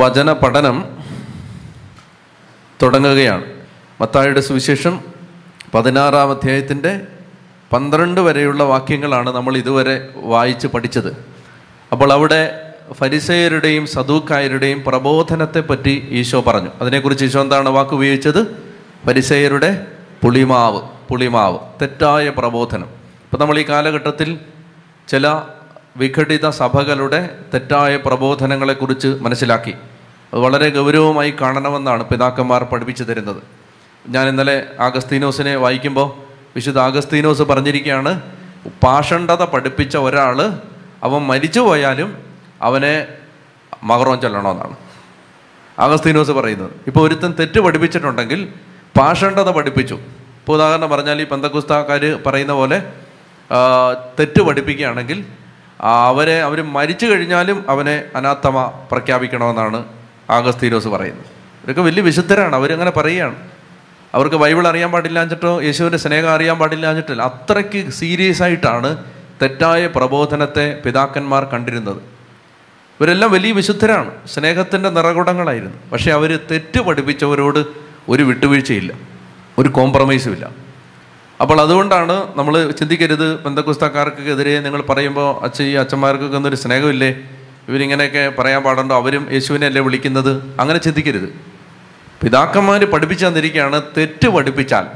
വചന പഠനം തുടങ്ങുകയാണ്. മത്തായുടെ സുവിശേഷം പതിനാറാം അധ്യായത്തിന്റെ പന്ത്രണ്ട് വരെയുള്ള വാക്യങ്ങളാണ് നമ്മൾ ഇതുവരെ വായിച്ച് പഠിച്ചത്. അപ്പോൾ അവിടെ ഫരിസയരുടെയും സദൂക്കായരുടെയും പ്രബോധനത്തെ പറ്റി ഈശോ പറഞ്ഞു. അതിനെക്കുറിച്ച് ഈശോ എന്താണ് വാക്ക് ഉപയോഗിച്ചത്? ഫരിസയരുടെ പുളിമാവ് പുളിമാവ് തെറ്റായ പ്രബോധനം. ഇപ്പം നമ്മൾ ഈ കാലഘട്ടത്തിൽ ചില വിഘടിത സഭകളുടെ തെറ്റായ പ്രബോധനങ്ങളെക്കുറിച്ച് മനസ്സിലാക്കി. അത് വളരെ ഗൗരവമായി കാണണമെന്നാണ് പിതാക്കന്മാർ പഠിപ്പിച്ചു തരുന്നത്. ഞാൻ ഇന്നലെ ആഗസ്തീനോസിനെ വായിക്കുമ്പോൾ വിശുദ്ധ ആഗസ്തീനോസ് പറഞ്ഞിരിക്കുകയാണ് പാഷണ്ഡത പഠിപ്പിച്ച ഒരാൾ അവൻ മരിച്ചു പോയാലും അവനെ മകറോൻ ചൊല്ലണമെന്നാണ്. ആഗസ്തീനോസ് പറയുന്നത്. ഇപ്പോൾ ഒരുത്തൻ തെറ്റ് പഠിപ്പിച്ചിട്ടുണ്ടെങ്കിൽ പാഷണ്ഡത പഠിപ്പിച്ചു. ഇപ്പോൾ ഉദാഹരണം പറഞ്ഞാൽ ഈ പന്തക്കുസ്താക്കാർ പറയുന്ന പോലെ തെറ്റ് പഠിപ്പിക്കുകയാണെങ്കിൽ അവരെ അവർ മരിച്ചു കഴിഞ്ഞാലും അവനെ അനാത്തമ പ്രഖ്യാപിക്കണമെന്നാണ് ആഗസ്തീനോസ് പറയുന്നത് ഇവരൊക്കെ വലിയ വിശുദ്ധരാണ്. അവരങ്ങനെ പറയുകയാണ്. അവർക്ക് ബൈബിൾ അറിയാൻ പാടില്ലാഞ്ഞിട്ടോ യേശുവിന്റെ സ്നേഹം അറിയാൻ പാടില്ലാഞ്ഞിട്ടില്ല അത്രയ്ക്ക് സീരിയസ് ആയിട്ടാണ് തെറ്റായ പ്രബോധനത്തെ പിതാക്കന്മാർ കണ്ടിരുന്നത്. ഇവരെല്ലാം വലിയ വിശുദ്ധരാണ്. സ്നേഹത്തിന്റെ നിറകുടങ്ങളായിരുന്നു. പക്ഷേ അവർ തെറ്റ് പഠിപ്പിച്ചവരോട് ഒരു വിട്ടുവീഴ്ചയില്ല. ഒരു കോംപ്രമൈസും ഇല്ല. അപ്പോൾ അതുകൊണ്ടാണ് നമ്മൾ ചിന്തിക്കരുത്. ബന്ധക്കുസ്തക്കാർക്കെതിരെ നിങ്ങൾ പറയുമ്പോൾ അച്ഛ ഈ അച്ഛന്മാർക്കൊക്കെ ഒന്നൊരു സ്നേഹമില്ലേ? ഇവരിങ്ങനെയൊക്കെ പറയാൻ പാടുണ്ടോ? അവരും യേശുവിനെ അല്ലേ വിളിക്കുന്നത്? അങ്ങനെ ചിന്തിക്കരുത്. പിതാക്കന്മാർ പഠിപ്പിച്ചു തന്നിരിക്കുകയാണ് തെറ്റ് പഠിപ്പിച്ചാൽ.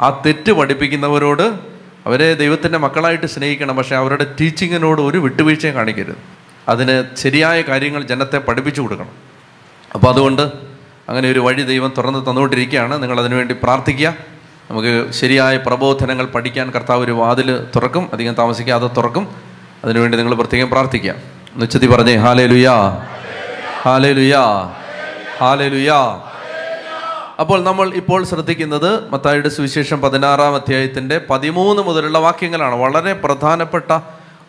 ആ തെറ്റ് പഠിപ്പിക്കുന്നവരോട് അവരെ ദൈവത്തിന്റെ മക്കളായിട്ട് സ്നേഹിക്കണം പക്ഷേ അവരുടെ ടീച്ചിങ്ങിനോട് ഒരു വിട്ടുവീഴ്ചയും കാണിക്കരുത്. അതിന് ശരിയായ കാര്യങ്ങൾ ജനത്തെ പഠിപ്പിച്ചു കൊടുക്കണം. അപ്പോൾ അതുകൊണ്ട് അങ്ങനെ ഒരു വഴി ദൈവം തുറന്ന് തന്നുകൊണ്ടിരിക്കുകയാണ്. നിങ്ങൾ അതിനുവേണ്ടി പ്രാർത്ഥിക്കുക. നമുക്ക് ശരിയായ പ്രബോധനങ്ങൾ പഠിക്കാൻ കർത്താവ് ഒരു വാതിൽ തുറക്കും. അധികം താമസിക്കാതെ തുറക്കും. അതിനുവേണ്ടി നിങ്ങൾ പ്രത്യേകം പ്രാർത്ഥിക്കുക. നിശ്ചതി പറഞ്ഞേ ഹാലേ ലുയാ ഹാലേ ലുയാ ഹാലേ ലുയാ അപ്പോൾ നമ്മൾ ഇപ്പോൾ ശ്രദ്ധിക്കുന്നത് മത്തായിയുടെ സുവിശേഷം പതിനാറാം അധ്യായത്തിന്റെ പതിമൂന്ന് മുതലുള്ള വാക്യങ്ങളാണ്. വളരെ പ്രധാനപ്പെട്ട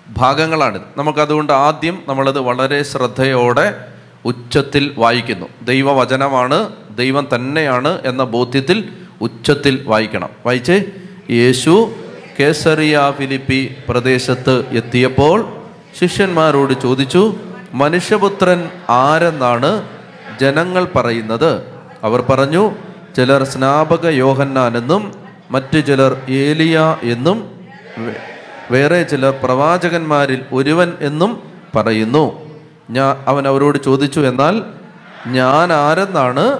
ഭാഗങ്ങളാണിത് നമുക്കതുകൊണ്ട് ആദ്യം നമ്മളത് വളരെ ശ്രദ്ധയോടെ ഉച്ചത്തിൽ വായിക്കുന്നു. ദൈവവചനമാണ് ദൈവം തന്നെയാണ് എന്ന ബോധ്യത്തിൽ ഉച്ചത്തിൽ വായിക്കണം. വായിച്ചേ യേശു കേസറിയ ഫിലിപ്പി പ്രദേശത്ത് എത്തിയപ്പോൾ ശിഷ്യന്മാരോട് ചോദിച്ചു മനുഷ്യപുത്രൻ ആരെന്നാണ് ജനങ്ങൾ പറയുന്നത്? അവർ പറഞ്ഞു ചിലർ സ്നാപക യോഹന്നാൻ എന്നും മറ്റു ചിലർ ഏലിയ എന്നും വേറെ ചിലർ പ്രവാചകന്മാരിൽ ഒരുവൻ എന്നും പറയുന്നു. ഞാൻ അവൻ അവരോട് ചോദിച്ചു എന്നാൽ ഞാൻ ആരെന്നാണ്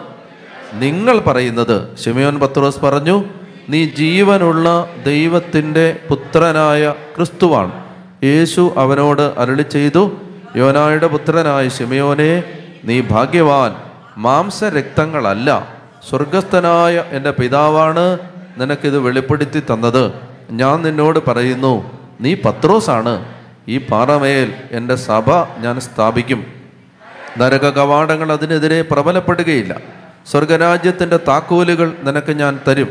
നിങ്ങൾ പറയുന്നത്? ഷിമയോൻ പത്രോസ് പറഞ്ഞു നീ ജീവനുള്ള ദൈവത്തിന്റെ പുത്രനായ ക്രിസ്തുവാണ്. യേശു അവനോട് അരളി ചെയ്തു യോനായുടെ പുത്രനായ ശിമയോനെ നീ ഭാഗ്യവാൻ. മാംസരക്തങ്ങളല്ല. സ്വർഗസ്ഥനായ എന്റെ പിതാവാണ് നിനക്കിത് വെളിപ്പെടുത്തി തന്നത്. ഞാൻ നിന്നോട് പറയുന്നു നീ പത്രോസാണ്. ഈ പാറമേൽ എന്റെ സഭ ഞാൻ സ്ഥാപിക്കും. നരക കവാടങ്ങൾ അതിനെതിരെ പ്രബലപ്പെടുകയില്ല. സ്വർഗരാജ്യത്തിന്റെ താക്കോലുകൾ നിനക്ക് ഞാൻ തരും.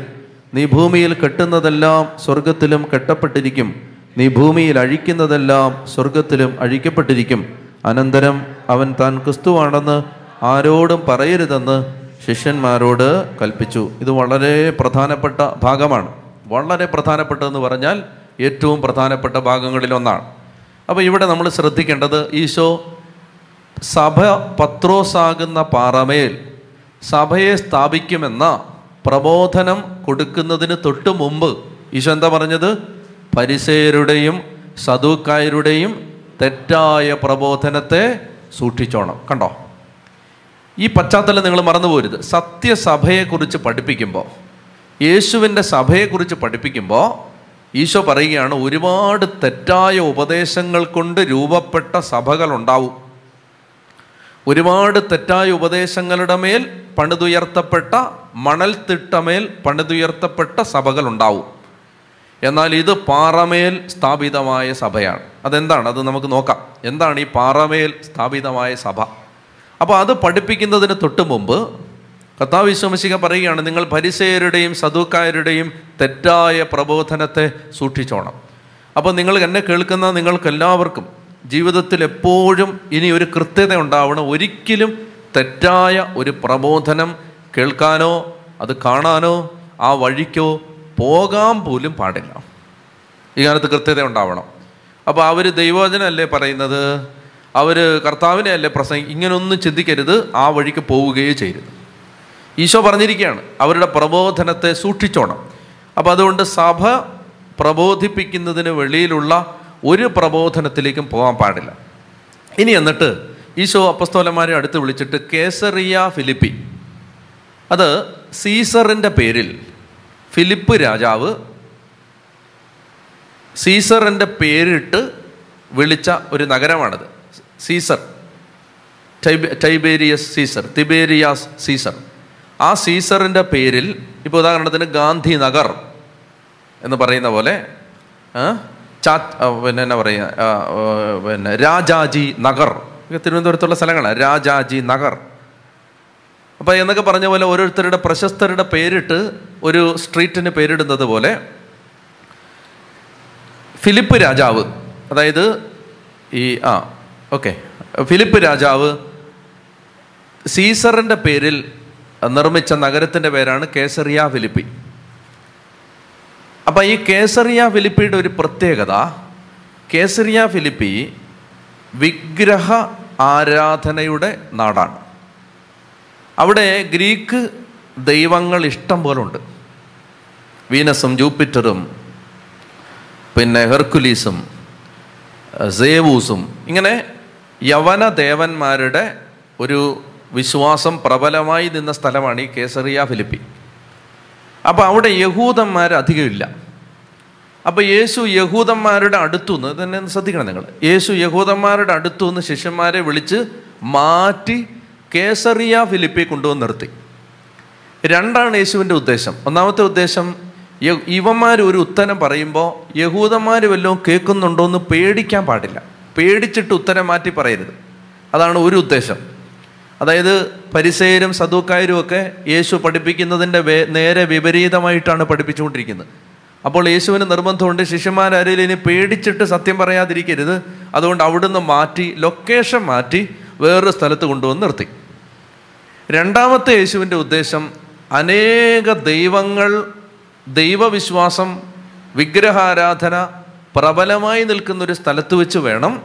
നീ ഭൂമിയിൽ കെട്ടുന്നതെല്ലാം സ്വർഗത്തിലും കെട്ടപ്പെട്ടിരിക്കും. നീ ഭൂമിയിൽ അഴിക്കുന്നതെല്ലാം സ്വർഗത്തിലും അഴിക്കപ്പെട്ടിരിക്കും. അനന്തരം അവൻ താൻ ക്രിസ്തുവാണെന്ന് ആരോടും പറയരുതെന്ന് ശിഷ്യന്മാരോട് കൽപ്പിച്ചു. ഇത് വളരെ പ്രധാനപ്പെട്ട ഭാഗമാണ്. വളരെ പ്രധാനപ്പെട്ടതെന്ന് പറഞ്ഞാൽ ഏറ്റവും പ്രധാനപ്പെട്ട ഭാഗങ്ങളിലൊന്നാണ് അപ്പോൾ ഇവിടെ നമ്മൾ ശ്രദ്ധിക്കേണ്ടത് ഈശോ സഭ പത്രോസാകുന്ന പാറമേൽ സഭയെ സ്ഥാപിക്കുമെന്ന പ്രബോധനം കൊടുക്കുന്നതിന് തൊട്ട് മുമ്പ് ഈശോ എന്താ പറഞ്ഞത്? പരിസയരുടെയും സദൂക്കായരുടെയും തെറ്റായ പ്രബോധനത്തെ സൂക്ഷിച്ചോണം. കണ്ടോ? ഈ പശ്ചാത്തലം നിങ്ങൾ മറന്നുപോരുത് സത്യസഭയെക്കുറിച്ച് പഠിപ്പിക്കുമ്പോൾ യേശുവിന്റെ സഭയെക്കുറിച്ച് പഠിപ്പിക്കുമ്പോൾ ഈശോ പറയുകയാണ് ഒരുപാട് തെറ്റായ ഉപദേശങ്ങൾ കൊണ്ട് രൂപപ്പെട്ട സഭകളുണ്ടാവും. ഒരുപാട് തെറ്റായ ഉപദേശങ്ങളുടെ മേൽ പണിതുയർത്തപ്പെട്ട മണൽത്തിട്ടമേൽ പണിതുയർത്തപ്പെട്ട സഭകളുണ്ടാവും. എന്നാൽ ഇത് പാറമേൽ സ്ഥാപിതമായ സഭയാണ്. അതെന്താണ്? അത് നമുക്ക് നോക്കാം. എന്താണ് ഈ പാറമേൽ സ്ഥാപിതമായ സഭ? അപ്പോൾ അത് പഠിപ്പിക്കുന്നതിന് തൊട്ട് മുമ്പ് കർത്താവ് പറയുകയാണ് നിങ്ങൾ പരിസയരുടെയും സദൂക്കായരുടെയും തെറ്റായ പ്രബോധനത്തെ സൂക്ഷിച്ചോണം. അപ്പോൾ നിങ്ങൾ എന്നെ കേൾക്കുന്ന നിങ്ങൾക്കെല്ലാവർക്കും ജീവിതത്തിൽ എപ്പോഴും ഇനി ഒരു കൃത്യത ഉണ്ടാവണം. ഒരിക്കലും തെറ്റായ ഒരു പ്രബോധനം കേൾക്കാനോ അത് കാണാനോ ആ വഴിക്കോ പോകാൻ പോലും പാടില്ല. ഈ കാലത്ത് കൃത്യത ഉണ്ടാവണം. അപ്പോൾ അവർ ദൈവവചനമല്ലേ പറയുന്നത്? അവർ കർത്താവിനെ അല്ലേ പ്രസംഗി ഇങ്ങനൊന്നും ചിന്തിക്കരുത്. ആ വഴിക്ക് പോവുകയേ ചെയ്യരുത്. ഈശോ പറഞ്ഞിരിക്കുകയാണ് അവരുടെ പ്രബോധനത്തെ സൂക്ഷിച്ചോണം. അപ്പോൾ അതുകൊണ്ട് സഭ പ്രബോധിപ്പിക്കുന്നതിന് വെളിയിലുള്ള ഒരു പ്രബോധനത്തിലേക്കും പോകാൻ പാടില്ല. ഇനി എന്നിട്ട് ഈശോ അപ്പസ്തോലന്മാരെ അടുത്ത് വിളിച്ചിട്ട് കേസറിയ ഫിലിപ്പി. അത് സീസറിന്റെ പേരിൽ ഫിലിപ്പ് രാജാവ് സീസറിന്റെ പേരിട്ട് വിളിച്ച ഒരു നഗരമാണത്. സീസർ. ടൈബ ടൈബേരിയസ് സീസർ തിബേരിയാസ് സീസർ. ആ സീസറിന്റെ പേരിൽ ഇപ്പോൾ ഉദാഹരണത്തിന് ഗാന്ധി നഗർ എന്ന് പറയുന്ന പോലെ ചാ പിന്നെ എന്നാ പറയുക പിന്നെ രാജാജി നഗർ. തിരുവനന്തപുരത്തുള്ള സ്ഥലങ്ങളാണ് രാജാജി നഗർ. അപ്പോൾ എന്നൊക്കെ പറഞ്ഞ പോലെ ഓരോരുത്തരുടെ പ്രശസ്തരുടെ പേരിട്ട് ഒരു സ്ട്രീറ്റിന് പേരിടുന്നത് പോലെ ഫിലിപ്പ് രാജാവ് അതായത് ഈ ആ ഓക്കെ. ഫിലിപ്പ് രാജാവ് സീസറിന്റെ പേരിൽ നിർമ്മിച്ച നഗരത്തിന്റെ പേരാണ് കേസറിയ ഫിലിപ്പി. അപ്പം ഈ കേസറിയ ഫിലിപ്പിയുടെ ഒരു പ്രത്യേകത കേസറിയ ഫിലിപ്പി വിഗ്രഹ ആരാധനയുടെ നാടാണ്. അവിടെ ഗ്രീക്ക് ദൈവങ്ങൾ ഇഷ്ടം പോലെ ഉണ്ട് വീനസും ജൂപ്പിറ്ററും പിന്നെ ഹെർക്കുലീസും സേവൂസും. ഇങ്ങനെ യവന ദേവന്മാരുടെ ഒരു വിശ്വാസം പ്രബലമായി നിന്ന സ്ഥലമാണ് ഈ കേസറിയ ഫിലിപ്പി. അപ്പോൾ അവിടെ യഹൂദന്മാർ അധികമില്ല അപ്പോൾ യേശു യഹൂദന്മാരുടെ അടുത്തുനിന്ന് തന്നെ ശ്രദ്ധിക്കണം നിങ്ങൾ. യേശു യഹൂദന്മാരുടെ അടുത്തുനിന്ന് ശിഷ്യന്മാരെ വിളിച്ച് മാറ്റി കേസറിയ ഫിലിപ്പി കൊണ്ടുവന്ന് നിർത്തി. രണ്ടാണ് യേശുവിന്റെ ഉദ്ദേശം. ഒന്നാമത്തെ ഉദ്ദേശം ഇവന്മാർ ഒരു ഉത്തരം പറയുമ്പോൾ യഹൂദന്മാർ വല്ലതും കേൾക്കുന്നുണ്ടോ എന്ന് പേടിക്കാൻ പാടില്ല. പേടിച്ചിട്ട് ഉത്തരം മാറ്റി പറയരുത്. അതാണ് ഒരു ഉദ്ദേശം. അതായത് പരിസയരും സദൂക്കായരും ഒക്കെ യേശു പഠിപ്പിക്കുന്നതിന്റെ നേരെ വിപരീതമായിട്ടാണ് പഠിപ്പിച്ചുകൊണ്ടിരിക്കുന്നത്. അപ്പോൾ യേശുവിന് നിർബന്ധമുണ്ട് ശിഷ്യന്മാരാരെങ്കിലും ഇനി പേടിച്ചിട്ട് സത്യം പറയാതിരിക്കരുത്. അതുകൊണ്ട് അവിടുന്ന് മാറ്റി ലൊക്കേഷൻ മാറ്റി വേറൊരു സ്ഥലത്ത് കൊണ്ടുവന്ന് നിർത്തി. രണ്ടാമത്തെ യേശുവിന്റെ ഉദ്ദേശം അനേക ദൈവങ്ങൾ ദൈവവിശ്വാസം വിഗ്രഹാരാധന പ്രബലമായി നിൽക്കുന്നൊരു സ്ഥലത്ത് വെച്ച് വേണം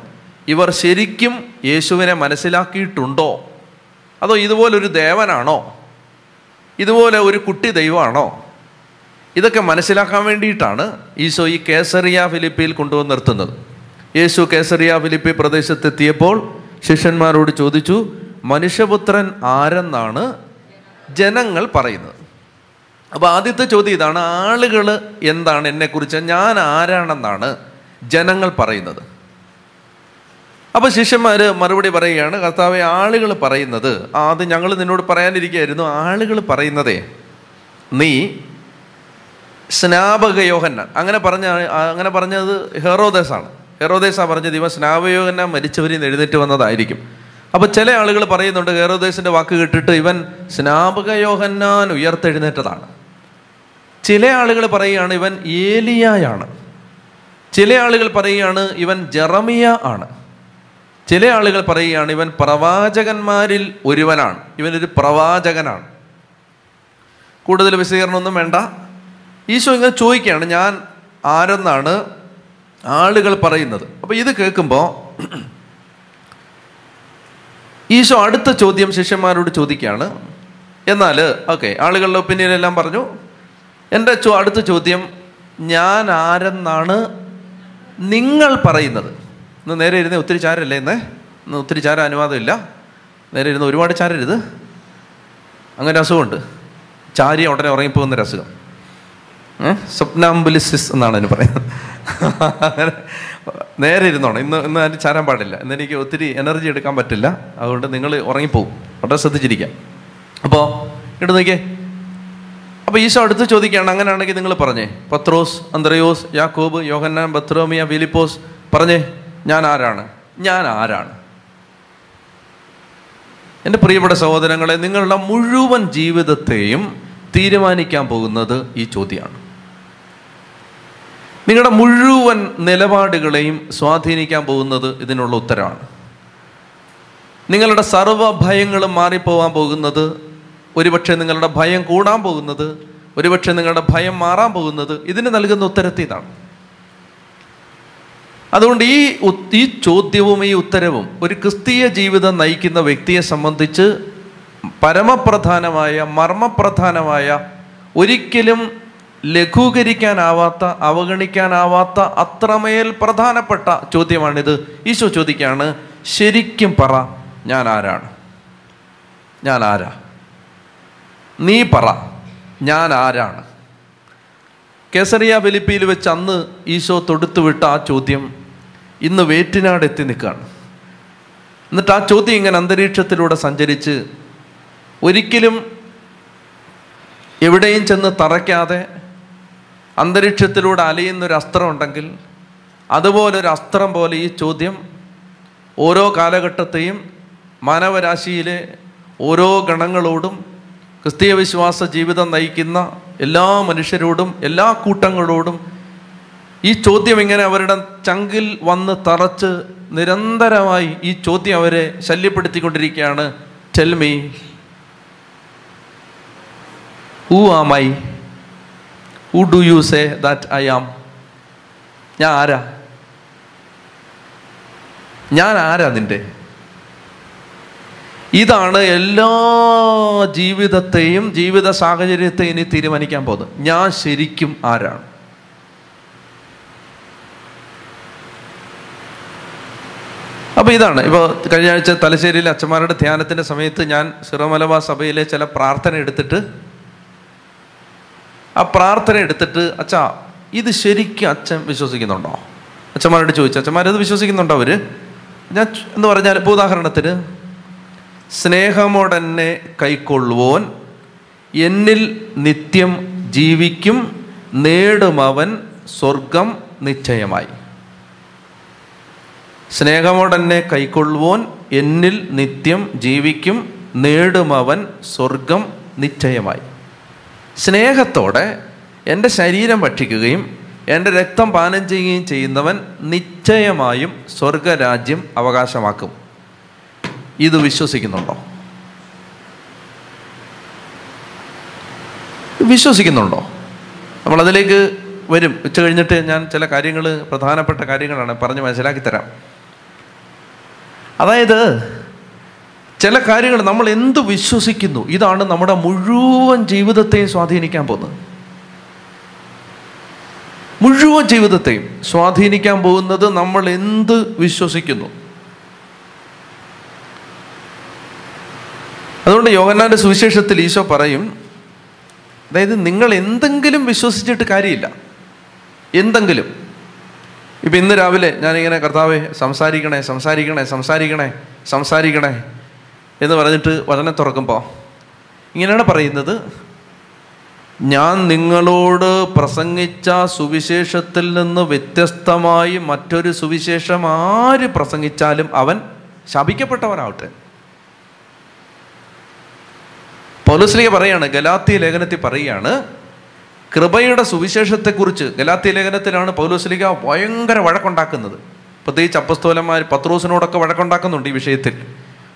ഇവർ ശരിക്കും യേശുവിനെ മനസ്സിലാക്കിയിട്ടുണ്ടോ? അതോ ഇതുപോലൊരു ദേവനാണോ? ഇതുപോലെ ഒരു കുട്ടി ദൈവമാണോ? ഇതൊക്കെ മനസ്സിലാക്കാൻ വേണ്ടിയിട്ടാണ് ഈശോ ഈ കേസറിയ ഫിലിപ്പിയിൽ കൊണ്ടുവന്ന് നിർത്തുന്നത്. യേശു കേസറിയ ഫിലിപ്പി പ്രദേശത്തെത്തിയപ്പോൾ ശിഷ്യന്മാരോട് ചോദിച്ചു മനുഷ്യപുത്രൻ ആരെന്നാണ്? ജനങ്ങൾ പറയുന്നത്. അപ്പോൾ ആദ്യത്തെ ചോദ്യം ഇതാണ് ആളുകൾ എന്താണ് എന്നെക്കുറിച്ച്? ഞാൻ ആരാണെന്നാണ്? ജനങ്ങൾ പറയുന്നത്. അപ്പോൾ ശിഷ്യന്മാർ മറുപടി പറയുകയാണ് കർത്താവെ ആളുകൾ പറയുന്നത് അത് ഞങ്ങൾ നിന്നോട് പറയാനിരിക്കുകയായിരുന്നു ആളുകൾ പറയുന്നതേ നീ സ്നാപക യോഹന്നാൻ അങ്ങനെ പറഞ്ഞ അങ്ങനെ പറഞ്ഞത് ഹെറോദേസാണ്. ഹെറോദേസാ പറഞ്ഞ ദിവസം സ്നാവയോഗന മരിച്ചവരിൽ നിന്ന് എഴുന്നേറ്റ് വന്നതായിരിക്കും. അപ്പോൾ ചില ആളുകൾ പറയുന്നുണ്ട് ഏറോദേശിന്റെ വാക്ക് കേട്ടിട്ട് ഇവൻ സ്നാപക യോഹന്നാൻ ഉയർത്തെഴുന്നേറ്റതാണ്. ചില ആളുകൾ പറയുകയാണ് ഇവൻ ഏലിയായാണ്. ചില ആളുകൾ പറയുകയാണ് ഇവൻ ജെറമിയ ആണ്. ചില ആളുകൾ പറയുകയാണ് ഇവൻ പ്രവാചകന്മാരിൽ ഒരുവനാണ്. ഇവനൊരു പ്രവാചകനാണ്. കൂടുതൽ വിശദീകരണമൊന്നും വേണ്ട. ഈശോ ഇങ്ങനെ ചോദിക്കുകയാണ് ഞാൻ ആരെന്നാണ് ആളുകൾ പറയുന്നത്. അപ്പോൾ ഇത് കേൾക്കുമ്പോൾ ഈശോ അടുത്ത ചോദ്യം ശിഷ്യന്മാരോട് ചോദിക്കുകയാണ്. എന്നാൽ ഓക്കെ ആളുകളുടെ ഒപ്പീനിയൻ എല്ലാം പറഞ്ഞു. എന്റെ ചോ അടുത്ത ചോദ്യം ഞാൻ ആരെന്നാണ് നിങ്ങൾ പറയുന്നത്? ഇന്ന് നേരെ ഇരുന്ന് ഒത്തിരി ചാരല്ലേ ഇന്ന്? ഇന്ന് ഒത്തിരി ചാര അനുവാദമില്ല. നേരെ ഇരുന്ന് ഒരുപാട് ചാരരുത്. അങ്ങനെ അസുഖമുണ്ട്. ചാരിയ ഉടനെ ഉറങ്ങിപ്പോകുന്നൊരു അസുഖം. സ്വപ്നാംബുലിസിസ് എന്നാണ് അതിന് പറയുന്നത്. നേരെ ഇരുന്നോണം. ഇന്ന് ഇന്ന് അതിന് ചാരാൻ പാടില്ല. ഇന്ന് എനിക്ക് ഒത്തിരി എനർജി എടുക്കാൻ പറ്റില്ല. അതുകൊണ്ട് നിങ്ങൾ ഉറങ്ങിപ്പോവും. വളരെ ശ്രദ്ധിച്ചിരിക്കാം. അപ്പോൾ ഇട്ട് നോക്കിയേ. അപ്പോൾ ഈശോ അടുത്ത് ചോദിക്കുകയാണ് അങ്ങനെയാണെങ്കിൽ നിങ്ങൾ പറഞ്ഞേ പത്രോസ് അന്ത്രയോസ് യാക്കോബ് യോഹന്നാൻ ബത്രോമിയ ഫിലിപ്പോസ് പറഞ്ഞേ ഞാൻ ആരാണ്? ഞാൻ ആരാണ്? എന്റെ പ്രിയപ്പെട്ട സഹോദരങ്ങളെ നിങ്ങളുടെ മുഴുവൻ ജീവിതത്തെയും തീരുമാനിക്കാൻ പോകുന്നത് ഈ ചോദ്യമാണ്. നിങ്ങളുടെ മുഴുവൻ നിലപാടുകളെയും സ്വാധീനിക്കാൻ പോകുന്നത് ഇതിനുള്ള ഉത്തരമാണ്. നിങ്ങളുടെ സർവ ഭയങ്ങളും മാറിപ്പോവാൻ പോകുന്നത് ഒരുപക്ഷെ നിങ്ങളുടെ ഭയം കൂടാൻ പോകുന്നത് ഒരുപക്ഷെ നിങ്ങളുടെ ഭയം മാറാൻ പോകുന്നത് ഇതിന് നൽകുന്ന ഉത്തരത്തിൽ ഇതാണ്. അതുകൊണ്ട് ഈ ഈ ചോദ്യവും ഈ ഉത്തരവും ഒരു ക്രിസ്തീയ ജീവിതം നയിക്കുന്ന വ്യക്തിയെ സംബന്ധിച്ച് പരമപ്രധാനമായ മർമ്മപ്രധാനമായ ഒരിക്കലും ലഘൂകരിക്കാനാവാത്ത അവഗണിക്കാനാവാത്ത അത്രമേൽ പ്രധാനപ്പെട്ട ചോദ്യമാണിത്. ഈശോ ചോദിക്കുകയാണ് ശരിക്കും പറ ഞാൻ ആരാണ്? ഞാൻ ആരാ? നീ പറ ഞാൻ ആരാണ്? കേസറിയ ഫിലിപ്പിയിൽ വെച്ച് അന്ന് ഈശോ തൊടുത്തുവിട്ട ആ ചോദ്യം ഇന്ന് വേറ്റിനാട് എത്തി നിൽക്കുകയാണ്. എന്നിട്ട് ആ ചോദ്യം ഇങ്ങനെ അന്തരീക്ഷത്തിലൂടെ സഞ്ചരിച്ച് ഒരിക്കലും എവിടെയും ചെന്ന് തറയ്ക്കാതെ അന്തരീക്ഷത്തിലൂടെ അലയുന്നൊരു അസ്ത്രം ഉണ്ടെങ്കിൽ അതുപോലൊരു അസ്ത്രം പോലെ ഈ ചോദ്യം ഓരോ കാലഘട്ടത്തെയും മാനവരാശിയിലെ ഓരോ ഗണങ്ങളോടും ക്രിസ്തീയ വിശ്വാസ ജീവിതം നയിക്കുന്ന എല്ലാ മനുഷ്യരോടും എല്ലാ കൂട്ടങ്ങളോടും ഈ ചോദ്യം ഇങ്ങനെ അവരുടെ ചങ്കിൽ വന്ന് തറച്ച് നിരന്തരമായി ഈ ചോദ്യം അവരെ ശല്യപ്പെടുത്തിക്കൊണ്ടിരിക്കുകയാണ്. Tell me who am I who do you say that I am ഞാൻ ആരാ? ഞാൻ ആരാ നിന്റെ? ഇതാണ് എല്ലാ ജീവിതത്തെയും ജീവിത സാഹചര്യത്തെയും ഇനി തീരുമാനിക്കാൻ പോകുന്നത്. ഞാൻ ശരിക്കും ആരാണ്? അപ്പോൾ ഇതാണ്. ഇപ്പോൾ കഴിഞ്ഞ ആഴ്ച തലശ്ശേരിയിലെ അച്ഛന്മാരുടെ ധ്യാനത്തിന്റെ സമയത്ത് ഞാൻ സിറോമലബാ സഭയിലെ ചില പ്രാർത്ഥന എടുത്തിട്ട് ആ പ്രാർത്ഥന എടുത്തിട്ട് അച്ഛാ ഇത് ശരിക്കും അച്ഛൻ വിശ്വസിക്കുന്നുണ്ടോ? അച്ഛന്മാരോട് ചോദിച്ചു അച്ഛന്മാരത് വിശ്വസിക്കുന്നുണ്ടോ അവർ ഞാൻ എന്ന് പറഞ്ഞാൽ ഇപ്പോൾ ഉദാഹരണത്തിന് സ്നേഹമോടെന്നെ കൈക്കൊള്ളുവോൻ എന്നിൽ നിത്യം ജീവിക്കും നേടുമവൻ സ്വർഗം നിശ്ചയമായി. സ്നേഹമോടെന്നെ കൈക്കൊള്ളുവോൻ എന്നിൽ നിത്യം ജീവിക്കും നേടുമവൻ സ്വർഗം നിശ്ചയമായി. സ്നേഹത്തോടെ എന്റെ ശരീരം ഭക്ഷിക്കുകയും എന്റെ രക്തം പാനം ചെയ്യുകയും ചെയ്യുന്നവൻ നിശ്ചയമായും സ്വർഗരാജ്യം അവകാശമാക്കും. ഇത് വിശ്വസിക്കുന്നുണ്ടോ? വിശ്വസിക്കുന്നുണ്ടോ? നമ്മളതിലേക്ക് വരും. ഉച്ച കഴിഞ്ഞിട്ട് ഞാൻ ചില കാര്യങ്ങൾ പ്രധാനപ്പെട്ട കാര്യങ്ങളാണ് പറഞ്ഞ് മനസ്സിലാക്കി തരാം. അതായത് ചില കാര്യങ്ങൾ നമ്മൾ എന്ത് വിശ്വസിക്കുന്നു? ഇതാണ് നമ്മുടെ മുഴുവൻ ജീവിതത്തെയും സ്വാധീനിക്കാൻ പോകുന്നത്. മുഴുവൻ ജീവിതത്തെയും സ്വാധീനിക്കാൻ പോകുന്നത് നമ്മൾ എന്ത് വിശ്വസിക്കുന്നു? അതുകൊണ്ട് യോഗനാന്റെ സുവിശേഷത്തിൽ ഈശോ പറയും അതായത് നിങ്ങൾ എന്തെങ്കിലും വിശ്വസിച്ചിട്ട് കാര്യമില്ല. എന്തെങ്കിലും. ഇപ്പം ഇന്ന് രാവിലെ ഞാനിങ്ങനെ കർത്താവെ സംസാരിക്കണേ സംസാരിക്കണേ സംസാരിക്കണേ സംസാരിക്കണേ. എന്ന് പറഞ്ഞിട്ട് വചനം തുറക്കുമ്പോൾ ഇങ്ങനെയാണ് പറയുന്നത്. ഞാൻ നിങ്ങളോട് പ്രസംഗിച്ച സുവിശേഷത്തിൽ നിന്ന് വ്യത്യസ്തമായി മറ്റൊരു സുവിശേഷം ആര് പ്രസംഗിച്ചാലും അവൻ ശപിക്കപ്പെട്ടവനാവട്ടെ. പൗലോസ്ലിക പറയാണ് ഗലാത്തി ലേഖനത്തിൽ പറയുകയാണ് കൃപയുടെ സുവിശേഷത്തെക്കുറിച്ച് ഗലാത്തി ലേഖനത്തിലാണ് പൗലോസ്ലിക ഭയങ്കര വഴക്കുണ്ടാക്കുന്നത്. പ്രത്യേകിച്ച് അപ്പസ്തോലന്മാർ പത്രോസിനോടൊക്കെ വഴക്കുണ്ടാക്കുന്നുണ്ട് ഈ വിഷയത്തിൽ.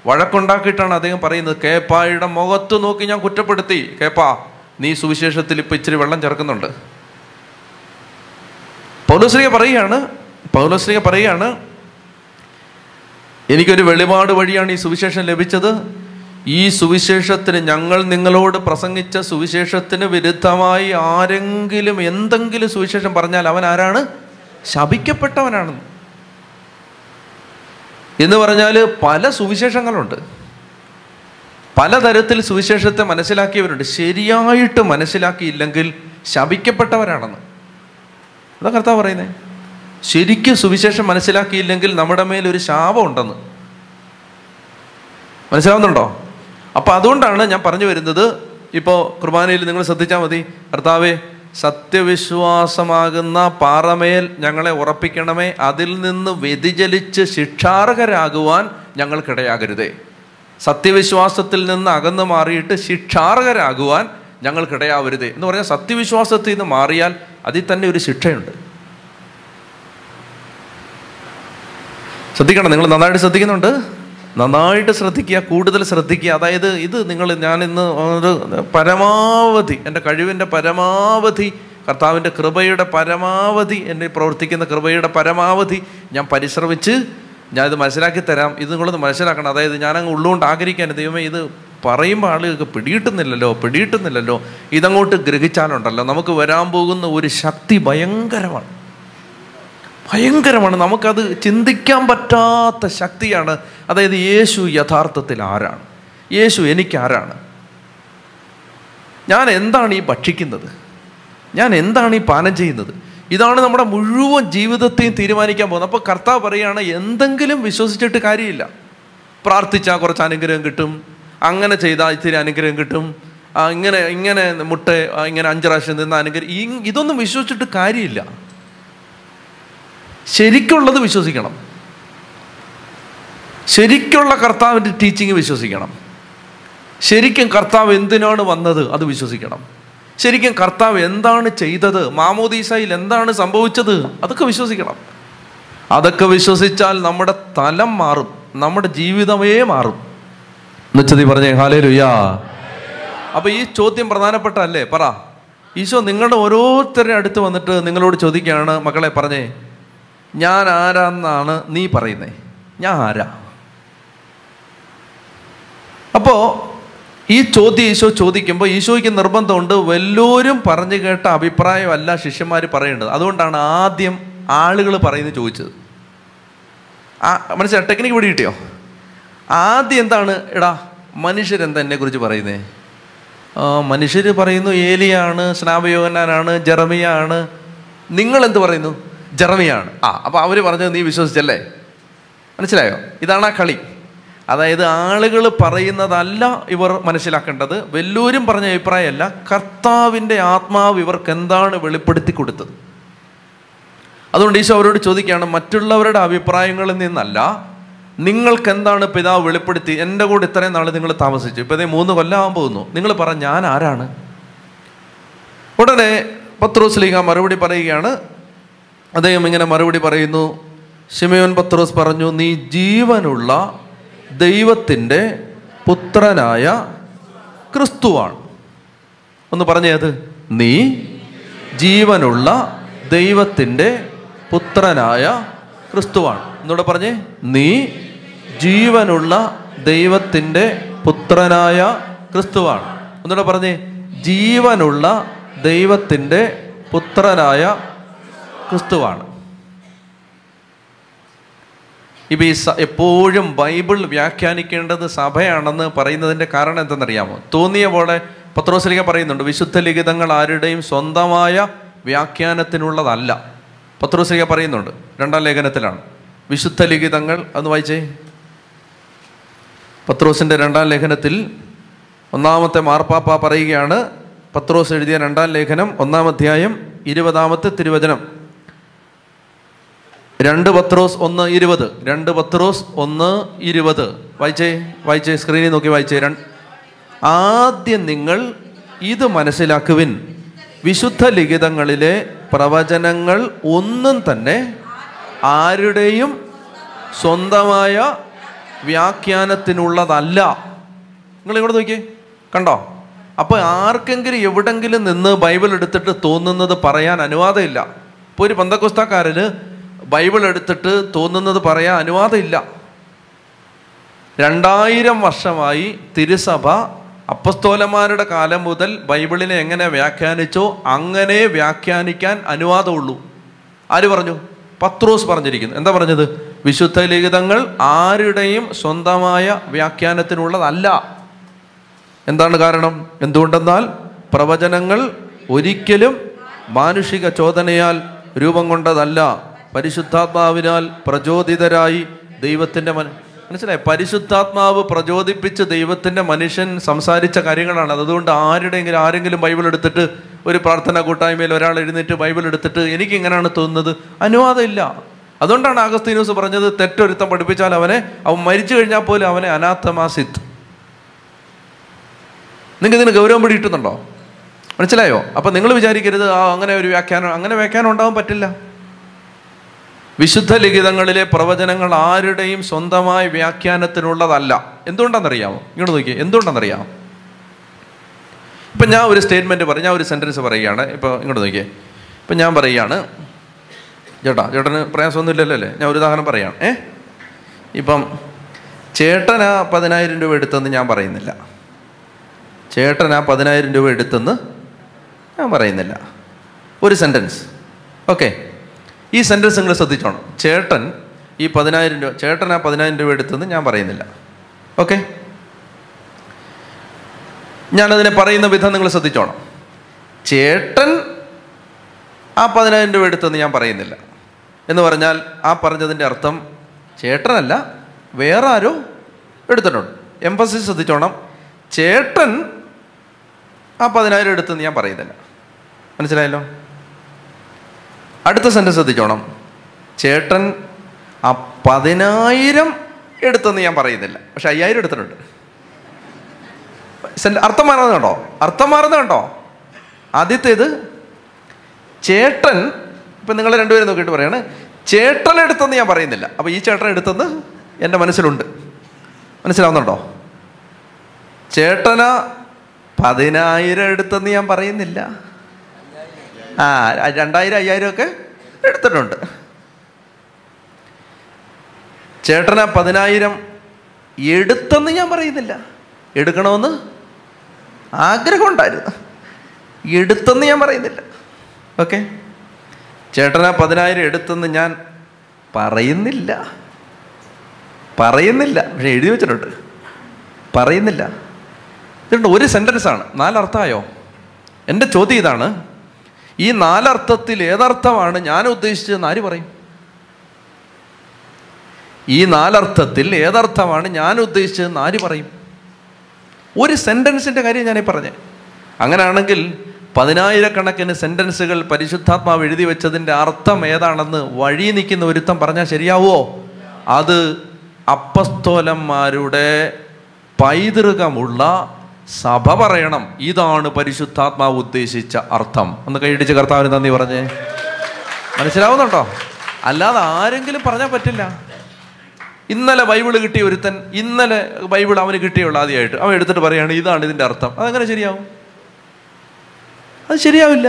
വഴക്കുണ്ടാക്കിയിട്ടാണ് അദ്ദേഹം പറയുന്നത്. കേപ്പായുടെ മുഖത്ത് നോക്കി ഞാൻ കുറ്റപ്പെടുത്തി. കേപ്പാ നീ സുവിശേഷത്തിൽ ഇപ്പം ഇച്ചിരി വെള്ളം ചേർക്കുന്നുണ്ട്. പൗലോസ്ലിക പറയുകയാണ് പൗലോസ്ലിക പറയുകയാണ് എനിക്കൊരു വെളിപാട് വഴിയാണ് ഈ സുവിശേഷം ലഭിച്ചത്. ഈ സുവിശേഷത്തിന് ഞങ്ങൾ നിങ്ങളോട് പ്രസംഗിച്ച സുവിശേഷത്തിന് വിരുദ്ധമായി ആരെങ്കിലും എന്തെങ്കിലും സുവിശേഷം പറഞ്ഞാൽ അവൻ ആരാണ്? ശപിക്കപ്പെട്ടവനാണെന്ന്. എന്ന് പറഞ്ഞാൽ പല സുവിശേഷങ്ങളുണ്ട്. പലതരത്തിൽ സുവിശേഷത്തെ മനസ്സിലാക്കിയവരുണ്ട്. ശരിയായിട്ട് മനസ്സിലാക്കിയില്ലെങ്കിൽ ശപിക്കപ്പെട്ടവരാണെന്ന്. അതാ കർത്താവ് പറയുന്നത് ശരിക്കും സുവിശേഷം മനസ്സിലാക്കിയില്ലെങ്കിൽ നമ്മുടെ മേൽ ഒരു ശാപം ഉണ്ടെന്ന്. മനസ്സിലാവുന്നുണ്ടോ? അപ്പൊ അതുകൊണ്ടാണ് ഞാൻ പറഞ്ഞു വരുന്നത് ഇപ്പോൾ കുർബാനയിൽ നിങ്ങൾ ശ്രദ്ധിച്ചാൽ മതി. കർത്താവെ സത്യവിശ്വാസമാകുന്ന പാറമേൽ ഞങ്ങളെ ഉറപ്പിക്കണമേ. അതിൽ നിന്ന് വ്യതിചലിച്ച് ശിക്ഷാർഹരാകുവാൻ ഞങ്ങൾക്കിടയാകരുതേ. സത്യവിശ്വാസത്തിൽ നിന്ന് അകന്നു മാറിയിട്ട് ശിക്ഷാർഹരാകുവാൻ ഞങ്ങൾക്കിടയാവരുതേ. എന്ന് പറഞ്ഞാൽ സത്യവിശ്വാസത്തിൽ നിന്ന് മാറിയാൽ അതിൽ തന്നെ ഒരു ശിക്ഷയുണ്ട്. ശ്രദ്ധിക്കണം? നിങ്ങൾ നന്നായിട്ട് ശ്രദ്ധിക്കുന്നുണ്ട്? നന്നായിട്ട് ശ്രദ്ധിക്കുക കൂടുതൽ ശ്രദ്ധിക്കുക. അതായത് ഇത് നിങ്ങൾ ഞാൻ ഇന്ന് ഒരു പരമാവധി എന്റെ കഴിവിന്റെ പരമാവധി കർത്താവിന്റെ കൃപയുടെ പരമാവധി എന്നെ പ്രവർത്തിക്കുന്ന കൃപയുടെ പരമാവധി ഞാൻ പരിശ്രമിച്ച് ഞാൻ ഇത് മനസ്സിലാക്കി തരാം. ഇത് നിങ്ങളൊന്ന് മനസ്സിലാക്കണം. അതായത് ഞാനങ്ങ് ഉള്ളുകൊണ്ട് ആഗ്രഹിക്കാൻ ദൈവമേ ഇത് പറയുമ്പോൾ ആളുകൾക്ക് പിടിയിട്ടുന്നില്ലല്ലോ പിടിയിട്ടുന്നില്ലല്ലോ ഇതങ്ങോട്ട് ഗ്രഹിച്ചാലുണ്ടല്ലോ. നമുക്ക് വരാൻ പോകുന്ന ഒരു ശക്തി ഭയങ്കരമാണ്. ഭയങ്കരമാണ്. നമുക്കത് ചിന്തിക്കാൻ പറ്റാത്ത ശക്തിയാണ്. അതായത് യേശു യഥാർത്ഥത്തിൽ ആരാണ്? യേശു എനിക്കാരാണ്. ഞാൻ എന്താണ് ഈ ഭക്ഷിക്കുന്നത്? ഞാൻ എന്താണ് ഈ പാനം ചെയ്യുന്നത്? ഇതാണ് നമ്മുടെ മുഴുവൻ ജീവിതത്തെയും തീരുമാനിക്കാൻ പോകുന്നത്. അപ്പോൾ കർത്താവ് പറയുകയാണ് എന്തെങ്കിലും വിശ്വസിച്ചിട്ട് കാര്യമില്ല. പ്രാർത്ഥിച്ചാൽ കുറച്ച് അനുഗ്രഹം കിട്ടും. അങ്ങനെ ചെയ്താൽ ഇത്തിരി അനുഗ്രഹം കിട്ടും. ഇങ്ങനെ ഇങ്ങനെ മുട്ട ഇങ്ങനെ അഞ്ച് പ്രാവശ്യം നിന്ന അനുഗ്രഹം. ഇതൊന്നും വിശ്വസിച്ചിട്ട് കാര്യമില്ല. ശരിക്കുള്ളത് വിശ്വസിക്കണം. ശരിക്കുള്ള കർത്താവിന്റെ ടീച്ചിങ് വിശ്വസിക്കണം. ശരിക്കും കർത്താവ് എന്തിനാണ് വന്നത് അത് വിശ്വസിക്കണം. ശരിക്കും കർത്താവ് എന്താണ് ചെയ്തത് മാമോദീസയിൽ എന്താണ് സംഭവിച്ചത് അതൊക്കെ വിശ്വസിക്കണം. അതൊക്കെ വിശ്വസിച്ചാൽ നമ്മുടെ തലം മാറും നമ്മുടെ ജീവിതമേ മാറും. എന്നുവെച്ചത് പറഞ്ഞേ ഹാലേ ലുയാ അപ്പൊ ഈ ചോദ്യം പ്രധാനപ്പെട്ട അല്ലേ പറ. ഈശോ നിങ്ങളുടെ ഓരോരുത്തരുടെ അടുത്ത് വന്നിട്ട് നിങ്ങളോട് ചോദിക്കുകയാണ് മക്കളെ പറഞ്ഞേ ഞാൻ ആരാന്നാണ് നീ പറയുന്നേ? ഞാൻ ആരാ? അപ്പോ ഈ ചോദ്യം ഈശോ ചോദിക്കുമ്പോൾ ഈശോയ്ക്ക് നിർബന്ധമുണ്ട് വല്ലോരും പറഞ്ഞു കേട്ട അഭിപ്രായമല്ല ശിഷ്യന്മാർ പറയേണ്ടത്. അതുകൊണ്ടാണ് ആദ്യം ആളുകൾ പറയുന്നത് ചോദിച്ചത്. ആ മനസ്സിലായി? ടെക്നിക്ക് ഇവിടെ കിട്ടിയോ? ആദ്യം എന്താണ്? എടാ മനുഷ്യരെന്താ എന്നെക്കുറിച്ച് പറയുന്നേ? മനുഷ്യർ പറയുന്നു ഏലിയാണ് സ്നാപയോഗനാനാണ് ജെറമിയാണ്. നിങ്ങൾ എന്ത് പറയുന്നു? ജെറമിയാണ്. ആ അപ്പോൾ അവർ പറഞ്ഞത് നീ വിശ്വസിച്ചല്ലേ? മനസ്സിലായോ? ഇതാണ് ആ കളി. അതായത് ആളുകൾ പറയുന്നതല്ല ഇവർ മനസ്സിലാക്കേണ്ടത്. വല്ലൂരും പറഞ്ഞ അഭിപ്രായമല്ല കർത്താവിന്റെ ആത്മാവ് ഇവർക്ക് എന്താണ് വെളിപ്പെടുത്തി കൊടുത്തത്? അതുകൊണ്ട് ഈശോ അവരോട് ചോദിക്കുകയാണ് മറ്റുള്ളവരുടെ അഭിപ്രായങ്ങളിൽ നിന്നല്ല നിങ്ങൾക്ക് എന്താണ് പിതാവ് വെളിപ്പെടുത്തി? എന്റെ കൂടെ ഇത്രയും നാൾ നിങ്ങൾ താമസിച്ചു. ഇപ്പം ഇതേ മൂന്ന് കൊല്ലമാകാൻ പോകുന്നു. നിങ്ങൾ പറ ഞാൻ ആരാണ്? ഉടനെ പത്രോസ് ലീഗ മറുപടി പറയുകയാണ് അദ്ദേഹം ഇങ്ങനെ മറുപടി പറയുന്നു ശിമയോൻ പത്രോസ് പറഞ്ഞു നീ ജീവനുള്ള ദൈവത്തിന്റെ പുത്രനായ ക്രിസ്തുവാണ്. ഒന്ന് പറഞ്ഞേത് നീ ജീവനുള്ള ദൈവത്തിന്റെ പുത്രനായ ക്രിസ്തുവാണ്. എന്നൂടെ പറഞ്ഞേ. നീ ജീവനുള്ള ദൈവത്തിന്റെ പുത്രനായ ക്രിസ്തുവാണ്. ഒന്നുകൂടെ പറഞ്ഞേ. ജീവനുള്ള ദൈവത്തിന്റെ പുത്രനായ ക്രിസ്തുവാണ്. ഇപ്പം ഈ എപ്പോഴും ബൈബിൾ വ്യാഖ്യാനിക്കേണ്ടത് സഭയാണെന്ന് പറയുന്നതിന്റെ കാരണം എന്തെന്നറിയാമോ? തോന്നിയ പോലെ പത്രോസ്ലിക പറയുന്നുണ്ട് വിശുദ്ധ ലിഖിതങ്ങൾ ആരുടെയും സ്വന്തമായ വ്യാഖ്യാനത്തിനുള്ളതല്ല. പത്രോസ്ലിക പറയുന്നുണ്ട് രണ്ടാം ലേഖനത്തിലാണ് വിശുദ്ധ ലിഖിതങ്ങൾ അന്ന് വായിച്ചേ. പത്രോസിന്റെ രണ്ടാം ലേഖനത്തിൽ ഒന്നാമത്തെ മാർപ്പാപ്പ പറയുകയാണ് പത്രോസ് എഴുതിയ രണ്ടാം ലേഖനം ഒന്നാം അധ്യായം ഇരുപതാമത്തെ തിരുവചനം. രണ്ട് പത്രോസ് ഒന്ന് ഇരുപത്. രണ്ട് പത്രോസ് ഒന്ന് ഇരുപത്. വായിച്ചേ വായിച്ചേ സ്ക്രീനിൽ നോക്കി വായിച്ചേ. ആദ്യം നിങ്ങൾ ഇത് മനസ്സിലാക്കുവിൻ. വിശുദ്ധ ലിഖിതങ്ങളിലെ പ്രവചനങ്ങൾ ഒന്നും തന്നെ ആരുടെയും സ്വന്തമായ വ്യാഖ്യാനത്തിനുള്ളതല്ല. നിങ്ങൾ ഇങ്ങോട്ട് നോക്കിയേ കണ്ടോ? അപ്പോൾ ആർക്കെങ്കിലും എവിടെങ്കിലും നിന്ന് ബൈബിൾ എടുത്തിട്ട് തോന്നുന്നത് പറയാൻ അനുവാദമില്ല. ഇപ്പോൾ ഒരു പന്തക്കുസ്താക്കാരന് ബൈബിൾ എടുത്തിട്ട് തോന്നുന്നത് പറയാൻ അനുവാദമില്ല. രണ്ടായിരം വർഷമായി തിരുസഭ അപ്പസ്തോലന്മാരുടെ കാലം മുതൽ ബൈബിളിനെ എങ്ങനെ വ്യാഖ്യാനിച്ചോ അങ്ങനെ വ്യാഖ്യാനിക്കാൻ അനുവാദമുള്ളൂ. ആര് പറഞ്ഞു? പത്രോസ് പറഞ്ഞിരിക്കുന്നു. എന്താ പറഞ്ഞത്? വിശുദ്ധ ലിഖിതങ്ങൾ ആരുടെയും സ്വന്തമായ വ്യാഖ്യാനത്തിനുള്ളതല്ല. എന്താണ് കാരണം? എന്തുകൊണ്ടെന്നാൽ പ്രവചനങ്ങൾ ഒരിക്കലും മാനുഷിക ചോദനയാൽ രൂപം കൊണ്ടതല്ല. പരിശുദ്ധാത്മാവിനാൽ പ്രചോദിതരായി ദൈവത്തിന്റെ മന മനസ്സിലായി? പരിശുദ്ധാത്മാവ് പ്രചോദിപ്പിച്ച് ദൈവത്തിന്റെ മനുഷ്യൻ സംസാരിച്ച കാര്യങ്ങളാണ്. അതുകൊണ്ട് ആരുടെയെങ്കിലും ആരെങ്കിലും ബൈബിൾ എടുത്തിട്ട് ഒരു പ്രാർത്ഥന കൂട്ടായ്മയിൽ ഒരാൾ എഴുന്നേറ്റ് ബൈബിൾ എടുത്തിട്ട് എനിക്ക് ഇങ്ങനെയാണ് തോന്നുന്നത്? അനുവാദമില്ല. അതുകൊണ്ടാണ് ആഗസ്തീനൂസ് പറഞ്ഞത് തെറ്റൊരുത്തം പഠിപ്പിച്ചാൽ അവനെ അവൻ മരിച്ചു കഴിഞ്ഞാൽ പോലും അവനെ അനാഥമാസിത്ത്. നിങ്ങൾക്ക് ഇതിന് ഗൗരവം പിടി കിട്ടുന്നുണ്ടോ മനസ്സിലായോ? അപ്പം നിങ്ങൾ വിചാരിക്കരുത് ആ അങ്ങനെ ഒരു വ്യാഖ്യാനം അങ്ങനെ വ്യാഖ്യാനം ഉണ്ടാവാൻ പറ്റില്ല. വിശുദ്ധ ലിഖിതങ്ങളിലെ പ്രവചനങ്ങൾ ആരുടെയും സ്വന്തമായ വ്യാഖ്യാനത്തിനുള്ളതല്ല. എന്തുകൊണ്ടാണെന്നറിയാമോ ഇങ്ങോട്ട് നോക്കിയേ എന്തുകൊണ്ടാണെന്നറിയാമോ ഇപ്പം ഞാൻ ഒരു സ്റ്റേറ്റ്മെന്റ് പറയും ഞാൻ ഒരു സെന്റൻസ് പറയുകയാണ്. ഇപ്പോൾ ഇങ്ങോട്ട് നോക്കിയേ. ഇപ്പം ഞാൻ പറയുകയാണ്. ചേട്ടാ ചേട്ടന് പ്രയാസമൊന്നുമില്ലല്ലോ അല്ലേ? ഞാൻ ഒരു ഉദാഹരണം പറയാണ് ഏ? ഇപ്പം ചേട്ടൻ ആ പതിനായിരം രൂപ എടുത്തെന്ന് ഞാൻ പറയുന്നില്ല. ചേട്ടൻ ആ പതിനായിരം രൂപ എടുത്തെന്ന് ഞാൻ പറയുന്നില്ല. ഒരു സെന്റൻസ്. ഓക്കെ. ഈ സെന്റൻസ് നിങ്ങൾ ശ്രദ്ധിച്ചോണം. ചേട്ടൻ ഈ പതിനായിരം രൂപ ചേട്ടൻ ആ പതിനായിരം രൂപ എടുത്തെന്ന് ഞാൻ പറയുന്നില്ല. ഓക്കെ ഞാനതിനെ പറയുന്ന വിധം നിങ്ങൾ ശ്രദ്ധിച്ചോണം. ചേട്ടൻ ആ പതിനായിരം രൂപ എടുത്തെന്ന് ഞാൻ പറയുന്നില്ല. എന്ന് പറഞ്ഞാൽ ആ പറഞ്ഞതിന്റെ അർത്ഥം ചേട്ടനല്ല വേറെ ആരോ എടുത്തിട്ടുണ്ട്. എംഫസിസ് ശ്രദ്ധിച്ചോണം. ചേട്ടൻ ആ പതിനായിരം എടുത്തെന്ന് ഞാൻ പറയുന്നില്ല. മനസ്സിലായല്ലോ? അടുത്ത സെന്റൻസ് ശ്രദ്ധിച്ചോണം. ചേട്ടൻ ആ പതിനായിരം എടുത്തെന്ന് ഞാൻ പറയുന്നില്ല. പക്ഷെ അയ്യായിരം എടുത്തിട്ടുണ്ട്. അർത്ഥം മാറുന്നത് കണ്ടോ? അർത്ഥം മാറുന്നത് കണ്ടോ? ആദ്യത്തേത് ചേട്ടൻ ഇപ്പം നിങ്ങൾ രണ്ടുപേരും നോക്കിയിട്ട് പറയാണ് ചേട്ടൻ എടുത്തെന്ന് ഞാൻ പറയുന്നില്ല. അപ്പോൾ ഈ ചേട്ടൻ എടുത്തെന്ന് എന്റെ മനസ്സിലുണ്ട്. മനസ്സിലാവുന്നുണ്ടോ? ചേട്ടന പതിനായിരം എടുത്തെന്ന് ഞാൻ പറയുന്നില്ല. ആ രണ്ടായിരം അയ്യായിരം ഒക്കെ എടുത്തിട്ടുണ്ട്. ചേട്ടന പതിനായിരം എടുത്തെന്ന് ഞാൻ പറയുന്നില്ല. എടുക്കണമെന്ന് ആഗ്രഹമുണ്ടായിരുന്നു. എടുത്തെന്ന് ഞാൻ പറയുന്നില്ല. ഓക്കെ? ചേട്ടന പതിനായിരം എടുത്തെന്ന് ഞാൻ പറയുന്നില്ല. പറയുന്നില്ല. പക്ഷെ എഴുതി വെച്ചിട്ടുണ്ട്. പറയുന്നില്ല. ഇതുണ്ട് ഒരു സെന്റൻസ് ആണ്. നാലർത്ഥമായോ? എന്റെ ചോദ്യം ഇതാണ്. ഈ നാലർത്ഥത്തിൽ ഏതർത്ഥമാണ് ഞാൻ ഉദ്ദേശിച്ചതെന്ന് ആര് പറയും? ഈ നാലർത്ഥത്തിൽ ഏതർത്ഥമാണ് ഞാൻ ഉദ്ദേശിച്ചതെന്ന് ആര് പറയും? ഒരു സെന്റൻസിന്റെ കാര്യം ഞാനീ പറഞ്ഞേ. അങ്ങനെയാണെങ്കിൽ പതിനായിരക്കണക്കിന് സെന്റൻസുകൾ പരിശുദ്ധാത്മാവ് എഴുതി വെച്ചതിന്റെ അർത്ഥം ഏതാണെന്ന് വഴി നിൽക്കുന്ന ഒരുത്തം പറഞ്ഞാൽ ശരിയാവോ അത് അപ്പസ്തോലന്മാരുടെ പൈതൃകമുള്ള സഭ പറയണം. ഇതാണ് പരിശുദ്ധാത്മാവ് ഉദ്ദേശിച്ച അർത്ഥം. ഒന്ന് കൈയിടിച്ച് കർത്താവിന് നന്ദി പറഞ്ഞേ. മനസ്സിലാവുന്നുണ്ടോ? അല്ലാതെ ആരെങ്കിലും പറഞ്ഞാൽ പറ്റില്ല. ഇന്നലെ ബൈബിൾ കിട്ടിയ ഒരുത്തൻ ഇന്നലെ ബൈബിൾ അവന് കിട്ടിയുള്ള ആദ്യമായിട്ട്. അവൻ എടുത്തിട്ട് പറയാണ് ഇതാണ് ഇതിന്റെ അർത്ഥം. അതെങ്ങനെ ശരിയാവും? അത് ശരിയാവില്ല.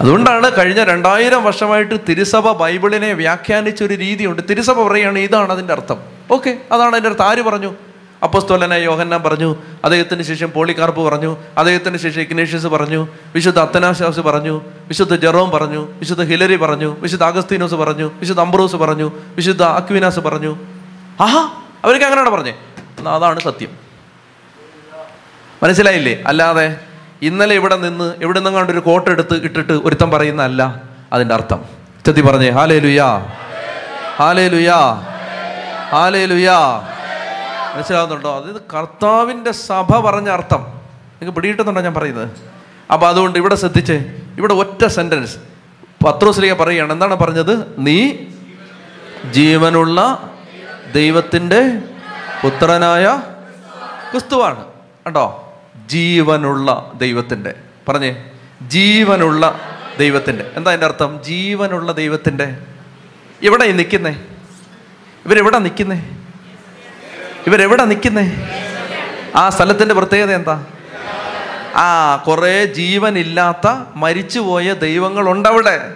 അതുകൊണ്ടാണ് കഴിഞ്ഞ രണ്ടായിരം വർഷമായിട്ട് തിരുസഭ ബൈബിളിനെ വ്യാഖ്യാനിച്ച ഒരു രീതിയുണ്ട്. തിരുസഭ പറയുകയാണ് ഇതാണ് അതിന്റെ അർത്ഥം. ഓക്കെ അതാണ് അതിന്റെ അർത്ഥം. ആര് പറഞ്ഞു? അപ്പസ്തോലനെ യോഹന്ന പറഞ്ഞു അദ്ദേഹത്തിന് ശേഷം പോളികാർപ്പ് പറഞ്ഞു അദ്ദേഹത്തിന് ശേഷം ഇഗ്നേഷ്യസ് പറഞ്ഞു വിശുദ്ധ അത്തനാശാസ് പറഞ്ഞു വിശുദ്ധ ജെറോം പറഞ്ഞു വിശുദ്ധ ഹിലരി പറഞ്ഞു വിശുദ്ധ അഗസ്തീനോസ് പറഞ്ഞു വിശുദ്ധ അംബ്രോസ് പറഞ്ഞു വിശുദ്ധ അക്വിനാസ് പറഞ്ഞു. ആഹാ അവർക്ക് അങ്ങനെയാണ് പറഞ്ഞേ? എന്നാ അതാണ് സത്യം. മനസ്സിലായില്ലേ? അല്ലാതെ ഇന്നലെ ഇവിടെ നിന്ന് ഇവിടെ നിന്നെങ്ങാണ്ട് ഒരു കോട്ട് എടുത്ത് ഇട്ടിട്ട് ഒരുത്തം പറയുന്ന അല്ല അതിന്റെ അർത്ഥം. ചെത്തി പറഞ്ഞേ ഹാലേ ലുയാ ഹാലേ ലുയാ ഹാലേ ലുയാ മനസ്സിലാവുന്നുണ്ടോ? അതായത് കർത്താവിന്റെ സഭ പറഞ്ഞ അർത്ഥം. നിങ്ങൾക്ക് പിടിയിട്ടുന്നുണ്ടോ ഞാൻ പറയുന്നത്? അപ്പോൾ അതുകൊണ്ട് ഇവിടെ ശ്രദ്ധിച്ചേ ഇവിടെ ഒറ്റ സെന്റൻസ് പത്രോസിലേക്ക് പറയുകയാണ് എന്താണ് പറഞ്ഞത്? നീ ജീവനുള്ള ദൈവത്തിന്റെ പുത്രനായ ക്രിസ്തുവാണ്. കണ്ടോ? ജീവനുള്ള ദൈവത്തിന്റെ. പറഞ്ഞേ ജീവനുള്ള ദൈവത്തിന്റെ. എന്താ അതിന്റെ അർത്ഥം? ജീവനുള്ള ദൈവത്തിന്റെ. ഇവിടെ നിൽക്കുന്നേ? ഇവരെവിടെ നിൽക്കുന്നേ? ഇവരെവിടെ നിൽക്കുന്നേ? ആ സ്ഥലത്തിന്റെ പ്രത്യേകത എന്താ? ആ കുറേ ജീവനില്ലാത്ത മരിച്ചുപോയ ദൈവങ്ങളുണ്ടവിടെ.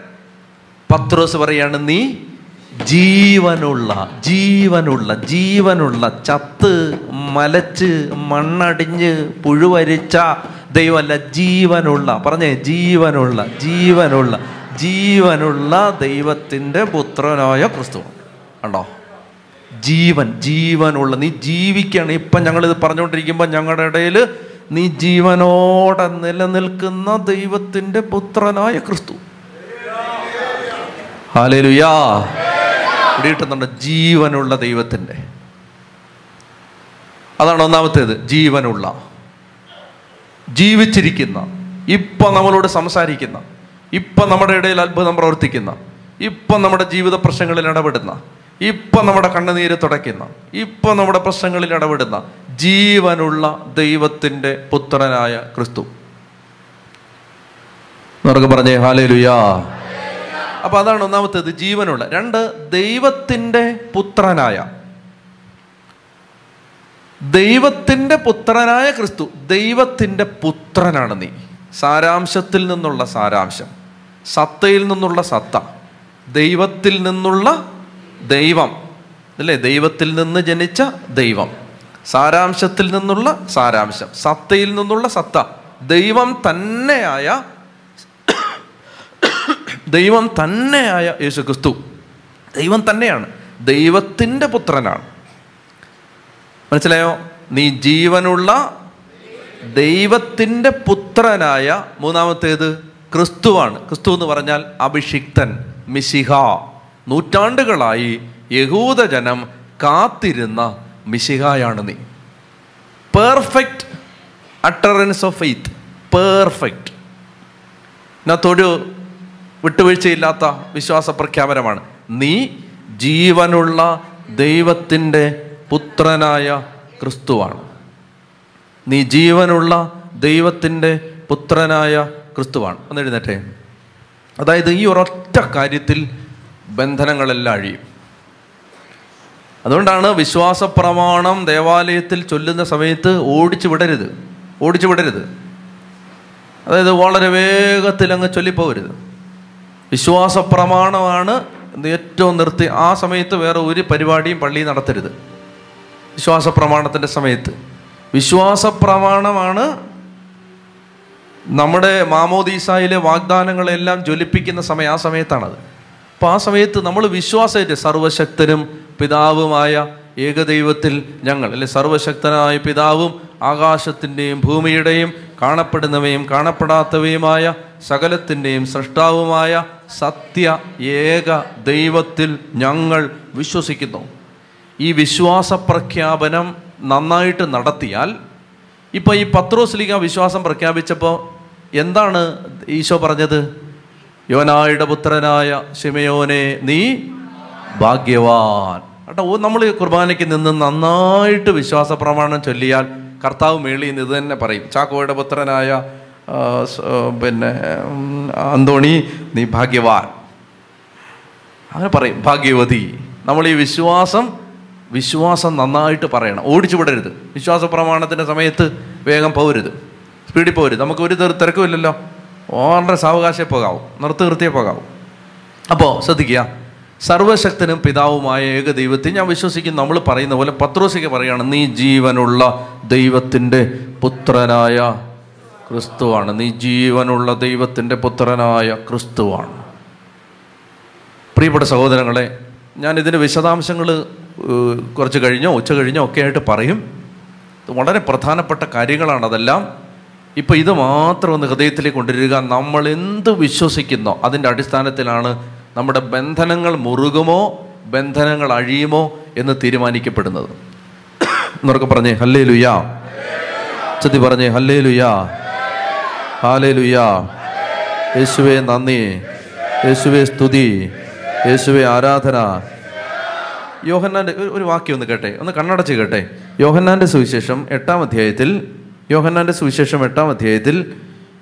പത്രോസ് പറയാണ് നീ ജീവനുള്ള ജീവനുള്ള ജീവനുള്ള ചത്ത് മലച്ച് മണ്ണടിഞ്ഞ് പുഴുവരിച്ച ദൈവമല്ല ജീവനുള്ള. പറഞ്ഞേ ജീവനുള്ള ജീവനുള്ള ജീവനുള്ള ദൈവത്തിന്റെ പുത്രനായ ക്രിസ്തു. കണ്ടോ? ജീവൻ ജീവനുള്ള നീ ജീവിക്കുകയാണ് ഇപ്പം ഞങ്ങളിത് പറഞ്ഞുകൊണ്ടിരിക്കുമ്പോൾ ഞങ്ങളുടെ ഇടയിൽ നീ ജീവനോടെ നിലനിൽക്കുന്ന ദൈവത്തിന്റെ പുത്രനായ ക്രിസ്തു. ഹാലേലുയാ ഇവിടെ കിട്ടുന്നുണ്ട് ജീവനുള്ള ദൈവത്തിന്റെ. അതാണ് ഒന്നാമത്തേത് ജീവനുള്ള. ജീവിച്ചിരിക്കുന്ന ഇപ്പം നമ്മളോട് സംസാരിക്കുന്ന ഇപ്പം നമ്മുടെ ഇടയിൽ അത്ഭുതം പ്രവർത്തിക്കുന്ന ഇപ്പം നമ്മുടെ ജീവിത പ്രശ്നങ്ങളിൽ ഇടപെടുന്ന ഇപ്പം നമ്മുടെ കണ്ണുനീര് തുടയ്ക്കുന്ന ഇപ്പം നമ്മുടെ പ്രശ്നങ്ങളിൽ ഇടപെടുന്ന ജീവനുള്ള ദൈവത്തിന്റെ പുത്രനായ ക്രിസ്തു. എന്നൊക്കെ പറഞ്ഞേ ഹാലേലുയാ അപ്പൊ അതാണ് ഒന്നാമത്തേത് ജീവനുള്ള. രണ്ട് ദൈവത്തിന്റെ പുത്രനായ. ദൈവത്തിന്റെ പുത്രനായ ക്രിസ്തു ദൈവത്തിന്റെ പുത്രനാണ് നീ. സാരാംശത്തിൽ നിന്നുള്ള സാരാംശം സത്തയിൽ നിന്നുള്ള സത്ത ദൈവത്തിൽ നിന്നുള്ള ദൈവം. അല്ലേ? ദൈവത്തിൽ നിന്ന് ജനിച്ച ദൈവം. സാരാംശത്തിൽ നിന്നുള്ള സാരാംശം. സത്തയിൽ നിന്നുള്ള സത്ത. ദൈവം തന്നെയായ ദൈവം തന്നെയായ യേശു ക്രിസ്തു ദൈവം തന്നെയാണ്. ദൈവത്തിന്റെ പുത്രനാണ്. മനസ്സിലായോ? നീ ജീവനുള്ള ദൈവത്തിന്റെ പുത്രനായ മൂന്നാമത്തേത് ക്രിസ്തുവാണ്. ക്രിസ്തു എന്ന് പറഞ്ഞാൽ അഭിഷിക്തൻ മിശിഹ. നൂറ്റാണ്ടുകളായി യഹൂദജനം കാത്തിരുന്ന മിശിഹായാണ് നീ. Perfect utterance of faith perfect ഇതിനകത്തൊരു വിട്ടുവീഴ്ചയില്ലാത്ത വിശ്വാസ പ്രഖ്യാപനമാണ്. നീ ജീവനുള്ള ദൈവത്തിന്റെ പുത്രനായ ക്രിസ്തുവാണ്. നീ ജീവനുള്ള ദൈവത്തിന്റെ പുത്രനായ ക്രിസ്തുവാണ്. എന്ന് എഴുന്നേറ്റേ. അതായത് ഈ ഒരൊറ്റ കാര്യത്തിൽ ബന്ധനങ്ങളെല്ലാം അഴിയും. അതുകൊണ്ടാണ് വിശ്വാസ പ്രമാണം ദേവാലയത്തിൽ ചൊല്ലുന്ന സമയത്ത് ഓടിച്ചു വിടരുത്. ഓടിച്ചു വിടരുത്. അതായത് വളരെ വേഗത്തിൽ അങ്ങ് ചൊല്ലിപ്പോകരുത്. വിശ്വാസ പ്രമാണമാണ് ഏറ്റവും നിർത്തി ആ സമയത്ത് വേറെ ഒരു പരിപാടിയും പള്ളി നടത്തരുത്. വിശ്വാസ പ്രമാണത്തിന്റെ സമയത്ത്. വിശ്വാസ പ്രമാണമാണ് നമ്മുടെ മാമോദീസായിലെ വാഗ്ദാനങ്ങളെല്ലാം ജ്വലിപ്പിക്കുന്ന സമയം ആ സമയത്താണത്. അപ്പോൾ ആ സമയത്ത് നമ്മൾ വിശ്വാസമായിട്ട് സർവശക്തനും പിതാവുമായ ഏകദൈവത്തിൽ ഞങ്ങൾ അല്ലെ സർവശക്തനായ പിതാവും ആകാശത്തിന്റെയും ഭൂമിയുടെയും കാണപ്പെടുന്നവയും കാണപ്പെടാത്തവയുമായ സകലത്തിന്റെയും സൃഷ്ടാവുമായ സത്യ ഏക ദൈവത്തിൽ ഞങ്ങൾ വിശ്വസിക്കുന്നു. ഈ വിശ്വാസ പ്രഖ്യാപനം നന്നായിട്ട് നടത്തിയാൽ ഇപ്പോൾ ഈ പത്രോസ്ലിക വിശ്വാസം പ്രഖ്യാപിച്ചപ്പോൾ എന്താണ് ഈശോ പറഞ്ഞത്? യോനായുടെ പുത്രനായ ശിമയോനെ നീ ഭാഗ്യവാൻ. കേട്ടോ ഓ നമ്മൾ കുർബാനയ്ക്ക് നിന്ന് നന്നായിട്ട് വിശ്വാസ പ്രമാണം ചൊല്ലിയാൽ കർത്താവ് മേളിൽ നിന്ന് ഇത് തന്നെ പറയും. ചാക്കോയുടെ പുത്രനായ പിന്നെ അന്തോണി നീ ഭാഗ്യവാൻ. അങ്ങനെ പറയും ഭാഗ്യവതി. നമ്മൾ ഈ വിശ്വാസം വിശ്വാസം നന്നായിട്ട് പറയണം. ഓടിച്ചു വിടരുത്. വിശ്വാസ പ്രമാണത്തിന്റെ സമയത്ത് വേഗം പോകരുത് സ്പീഡിൽ പോകരുത് നമുക്ക് ഒരു തെര- തിരക്കുമില്ലല്ലോ. വളരെ സാവകാശ പോകാവും നിർത്തി നിർത്തിയേ പോകാവും. അപ്പോൾ ശ്രദ്ധിക്കുക സർവശക്തനും പിതാവുമായ ഏക ദൈവത്തെ ഞാൻ വിശ്വസിക്കുന്നു. നമ്മൾ പറയുന്ന പോലെ പത്രോസിക്ക് പറയുകയാണ് നീ ജീവനുള്ള ദൈവത്തിന്റെ പുത്രനായ ക്രിസ്തുവാണ്. നീ ജീവനുള്ള ദൈവത്തിന്റെ പുത്രനായ ക്രിസ്തുവാണ്. പ്രിയപ്പെട്ട സഹോദരങ്ങളെ ഞാൻ ഇതിന്റെ വിശദാംശങ്ങൾ കുറച്ച് കഴിഞ്ഞോ ഉച്ച കഴിഞ്ഞോ ഒക്കെ ആയിട്ട് പറയും. വളരെ പ്രധാനപ്പെട്ട കാര്യങ്ങളാണ് അതെല്ലാം. ഇപ്പോൾ ഇത് മാത്രം ഒന്ന് ഹൃദയത്തിലേക്ക് കൊണ്ടുവരിക. നമ്മൾ എന്ത് വിശ്വസിക്കുന്നോ അതിന്റെ അടിസ്ഥാനത്തിലാണ് നമ്മുടെ ബന്ധനങ്ങൾ മുറുകുമോ ബന്ധനങ്ങൾ അഴിയുമോ എന്ന് തീരുമാനിക്കപ്പെടുന്നത്. എന്നൊക്കെ പറഞ്ഞേ ഹല്ലേ ലുയാ ചതി പറഞ്ഞേ ഹല്ലേ ലുയാ ഹാലേ ലുയാ യേശുവേ നന്ദി. യേശുവേ സ്തുതി. യേശുവേ ആരാധന. യോഹന്നാന്റെ ഒരു- വാക്യം ഒന്ന് കേട്ടെ? ഒന്ന് കണ്ണടച്ച് കേട്ടെ? യോഹന്നാന്റെ സുവിശേഷം എട്ടാം അധ്യായത്തിൽ യോഹന്നാന്റെ സുവിശേഷം എട്ടാം അധ്യായത്തിൽ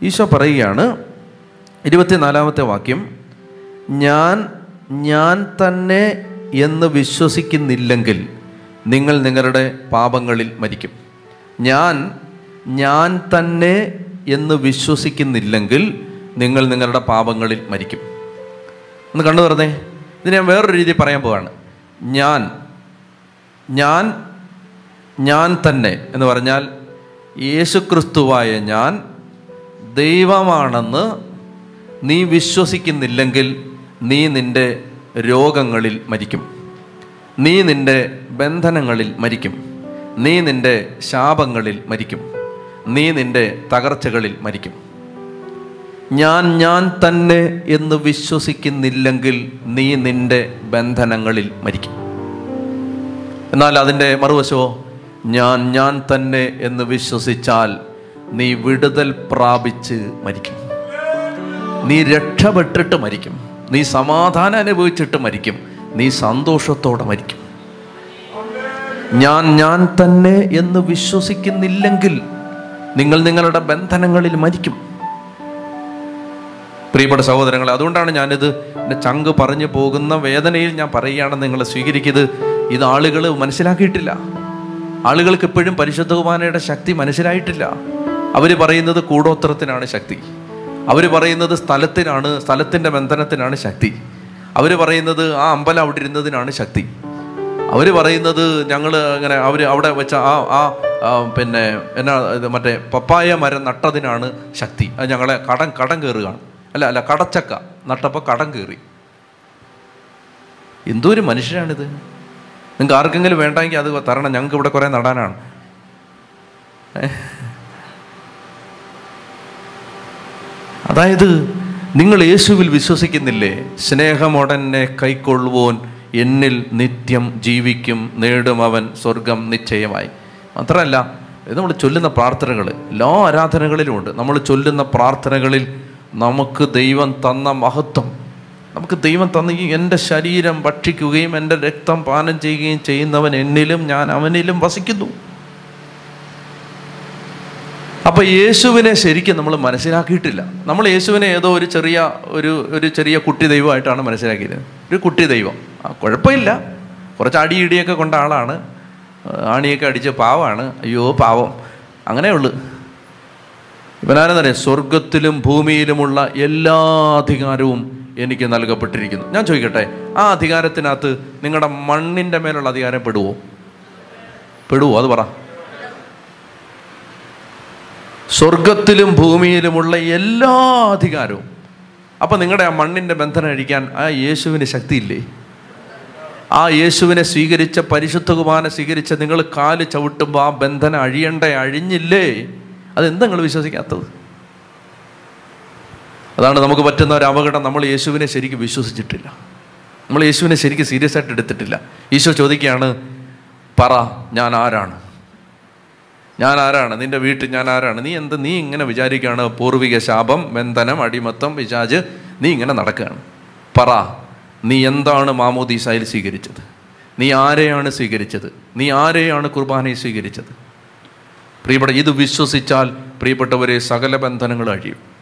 ഈശോ പറയുകയാണ് ഇരുപത്തിനാലാമത്തെ വാക്യം ഞാൻ ഞാൻ തന്നെ എന്ന് വിശ്വസിക്കുന്നില്ലെങ്കിൽ നിങ്ങൾ നിങ്ങളുടെ പാപങ്ങളിൽ മരിക്കും. ഞാൻ ഞാൻ തന്നെ എന്ന് വിശ്വസിക്കുന്നില്ലെങ്കിൽ നിങ്ങൾ നിങ്ങളുടെ പാപങ്ങളിൽ മരിക്കും. ഒന്ന് കണ്ടു പറഞ്ഞേ ഇത് ഞാൻ വേറൊരു രീതിയിൽ പറയാൻ പോവാണ്. ഞാൻ ഞാൻ ഞാൻ തന്നെ എന്ന് പറഞ്ഞാൽ യേശുക്രിസ്തുവായ ഞാൻ ദൈവമാണെന്ന് നീ വിശ്വസിക്കുന്നില്ലെങ്കിൽ നീ നിന്റെ രോഗങ്ങളിൽ മരിക്കും. നീ നിന്റെ ബന്ധനങ്ങളിൽ മരിക്കും. നീ നിന്റെ ശാപങ്ങളിൽ മരിക്കും. നീ നിന്റെ തകർച്ചകളിൽ മരിക്കും. ഞാൻ ഞാൻ തന്നെ എന്ന് വിശ്വസിക്കുന്നില്ലെങ്കിൽ നീ നിന്റെ ബന്ധനങ്ങളിൽ മരിക്കും. എന്നാൽ അതിന്റെ മറുവശമോ? ഞാൻ ഞാൻ തന്നെ എന്ന് വിശ്വസിച്ചാൽ നീ വിടുതൽ പ്രാപിച്ച് മരിക്കും. നീ രക്ഷപ്പെട്ടിട്ട് മരിക്കും. നീ സമാധാനം അനുഭവിച്ചിട്ട് മരിക്കും. നീ സന്തോഷത്തോടെ മരിക്കും. ഞാൻ ഞാൻ തന്നെ എന്ന് വിശ്വസിക്കുന്നില്ലെങ്കിൽ നിങ്ങൾ നിങ്ങളുടെ ബന്ധനങ്ങളിൽ മരിക്കും. പ്രിയപ്പെട്ട സഹോദരങ്ങളെ അതുകൊണ്ടാണ് ഞാനിത് എന്റെ ചങ്ക് പറഞ്ഞു പോകുന്ന വേദനയിൽ ഞാൻ പറയുകയാണെന്ന് നിങ്ങൾ സ്വീകരിക്കരുത്. ഇത് ആളുകൾ മനസ്സിലാക്കിയിട്ടില്ല. ആളുകൾക്ക് എപ്പോഴും പരിശുദ്ധ കുർബാനയുടെ ശക്തി മനസ്സിലായിട്ടില്ല അവർ പറയുന്നത് കൂടോത്രത്തിനാണ് ശക്തി. അവർ പറയുന്നത് സ്ഥലത്തിനാണ് സ്ഥലത്തിന്റെ ബന്ധനത്തിനാണ് ശക്തി. അവർ പറയുന്നത് ആ അമ്പലം അവിടെ ഇരുന്നതിനാണ് ശക്തി. അവർ പറയുന്നത് ഞങ്ങൾ അങ്ങനെ അവർ അവിടെ വെച്ച ആ ആ പിന്നെ എന്നാ ഇത് മറ്റേ പപ്പായ മരം നട്ടതിനാണ് ശക്തി. അത് ഞങ്ങളെ കടം കടം കയറുകയാണ്. അല്ല അല്ല കടച്ചക്ക നട്ടപ്പോൾ കടം കയറി. എന്തോ ഒരു മനുഷ്യരാണിത്. നിങ്ങൾക്ക് ആർക്കെങ്കിലും വേണ്ടെങ്കിൽ അത് തരണം. ഞങ്ങൾക്ക് ഇവിടെ കുറേ നടാനാണ്. അതായത് നിങ്ങൾ യേശുവിൽ വിശ്വസിക്കുന്നില്ലേ? സ്നേഹമോടനെ കൈക്കൊള്ളുവോൻ എന്നിൽ നിത്യം ജീവിക്കും നേടും അവൻ സ്വർഗം നിശ്ചയമായി. മാത്രമല്ല ഇത് നമ്മൾ ചൊല്ലുന്ന പ്രാർത്ഥനകൾ എല്ലാ ആരാധനകളിലും ഉണ്ട്. നമ്മൾ ചൊല്ലുന്ന പ്രാർത്ഥനകളിൽ നമുക്ക് ദൈവം തന്ന മഹത്വം. നമുക്ക് ദൈവം തന്ന എന്റെ ശരീരം ഭക്ഷിക്കുകയും എന്റെ രക്തം പാനം ചെയ്യുകയും ചെയ്യുന്നവൻ എന്നിലും ഞാൻ അവനിലും വസിക്കുന്നു. അപ്പൊ യേശുവിനെ ശരിക്കും നമ്മൾ മനസ്സിലാക്കിയിട്ടില്ല. നമ്മൾ യേശുവിനെ ഏതോ ഒരു ചെറിയ ഒരു ഒരു ചെറിയ കുട്ടി ദൈവമായിട്ടാണ് മനസ്സിലാക്കിയത്. ഒരു കുട്ടി ദൈവം. ആ കുഴപ്പമില്ല. കുറച്ച് അടി ഇടിയൊക്കെ കൊണ്ട ആളാണ്. ആണിയൊക്കെ അടിച്ച് പാവമാണ് അയ്യോ പാവം. അങ്ങനെ ഉള്ളു. ഇവനാരെന്നറിയാം? സ്വർഗത്തിലും ഭൂമിയിലുമുള്ള എല്ലാ അധികാരവും എനിക്ക് നൽകപ്പെട്ടിരിക്കുന്നു. ഞാൻ ചോദിക്കട്ടെ ആ അധികാരത്തിനകത്ത് നിങ്ങളുടെ മണ്ണിന്റെ മേലുള്ള അധികാരം പെടുവോ? പെടുവോ? അത് പറ. സ്വർഗത്തിലും ഭൂമിയിലുമുള്ള എല്ലാ അധികാരവും. അപ്പം നിങ്ങളുടെ ആ മണ്ണിന്റെ ബന്ധനം അഴിക്കാൻ ആ യേശുവിന് ശക്തിയില്ലേ? ആ യേശുവിനെ സ്വീകരിച്ച പരിശുദ്ധ കുമാരനെ സ്വീകരിച്ച നിങ്ങൾ കാൽ ചവിട്ടുമ്പോൾ ആ ബന്ധനം അഴിയണ്ട അഴിഞ്ഞില്ലേ? അതെന്താ നിങ്ങൾ വിശ്വസിക്കാത്തത്? അതാണ് നമുക്ക് പറ്റുന്ന ഒരു അപകടം. നമ്മൾ യേശുവിനെ ശരിക്കും വിശ്വസിച്ചിട്ടില്ല. നമ്മൾ യേശുവിനെ ശരിക്കും സീരിയസ് ആയിട്ട് എടുത്തിട്ടില്ല. ഈശോ ചോദിക്കുകയാണ് പറ ഞാൻ ആരാണ്? ഞാൻ ആരാണ്? നിന്റെ വീട്ടിൽ ഞാൻ ആരാണ്? നീ എന്ത് നീ ഇങ്ങനെ വിചാരിക്കുകയാണ്? പൂർവിക ശാപം ബന്ധനം അടിമത്തം വിചാജ് നീ ഇങ്ങനെ നടക്കുകയാണ്. പറ നീ എന്താണ് മാമോദീസായിൽ സ്വീകരിച്ചത്? നീ ആരെയാണ് സ്വീകരിച്ചത്? നീ ആരെയാണ് കുർബാനയെ സ്വീകരിച്ചത്? പ്രിയപ്പെട്ട ഇത് വിശ്വസിച്ചാൽ പ്രിയപ്പെട്ടവരെ സകല ബന്ധനങ്ങൾ അഴിയും.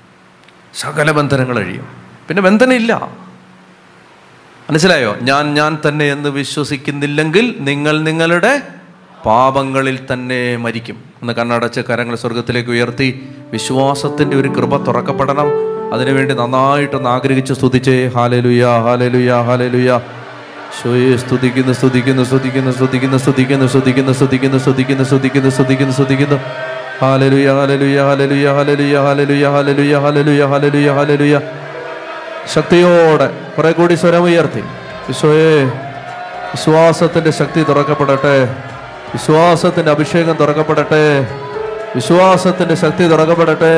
സകല ബന്ധനങ്ങൾ അഴിയും പിന്നെ ബന്ധനമില്ല മനസ്സിലായോ ഞാൻ ഞാൻ തന്നെ എന്ന് വിശ്വസിക്കുന്നില്ലെങ്കിൽ നിങ്ങൾ നിങ്ങളുടെ പാപങ്ങളിൽ തന്നെ മരിക്കും ഒന്ന് കണ്ണടച്ച് കരങ്ങൾ സ്വർഗത്തിലേക്ക് ഉയർത്തി വിശ്വാസത്തിന്റെ ഒരു കൃപ തുറക്കപ്പെടണം അതിനുവേണ്ടി നന്നായിട്ടൊന്ന് ആഗ്രഹിച്ച് സ്തുതിച്ചേ ഹാലലുയ ഹാലലുയ ഹാലലുയ സ്തുതിക്കുന്നു സ്തുതിക്കുന്നു സ്തുതിക്കുന്നു സ്തുതിക്കുന്നു സ്തുതിക്കുന്നു സ്തുതിക്കുന്നു സ്തുതിക്കുന്നു സ്തുതിക്കുന്നു സ്തുതിക്കുന്നു സ്തുതിക്കുന്നു സ്തുതിക്കുന്നു ശക്തിയോടെ കുറെ കൂടി സ്വരമുയർത്തി വിശ്വയെ വിശ്വാസത്തിന്റെ ശക്തി തുറക്കപ്പെടട്ടെ വിശ്വാസത്തിന്റെ അഭിഷേകം തുറക്കപ്പെടട്ടെ വിശ്വാസത്തിന്റെ ശക്തി തുറക്കപ്പെടട്ടെ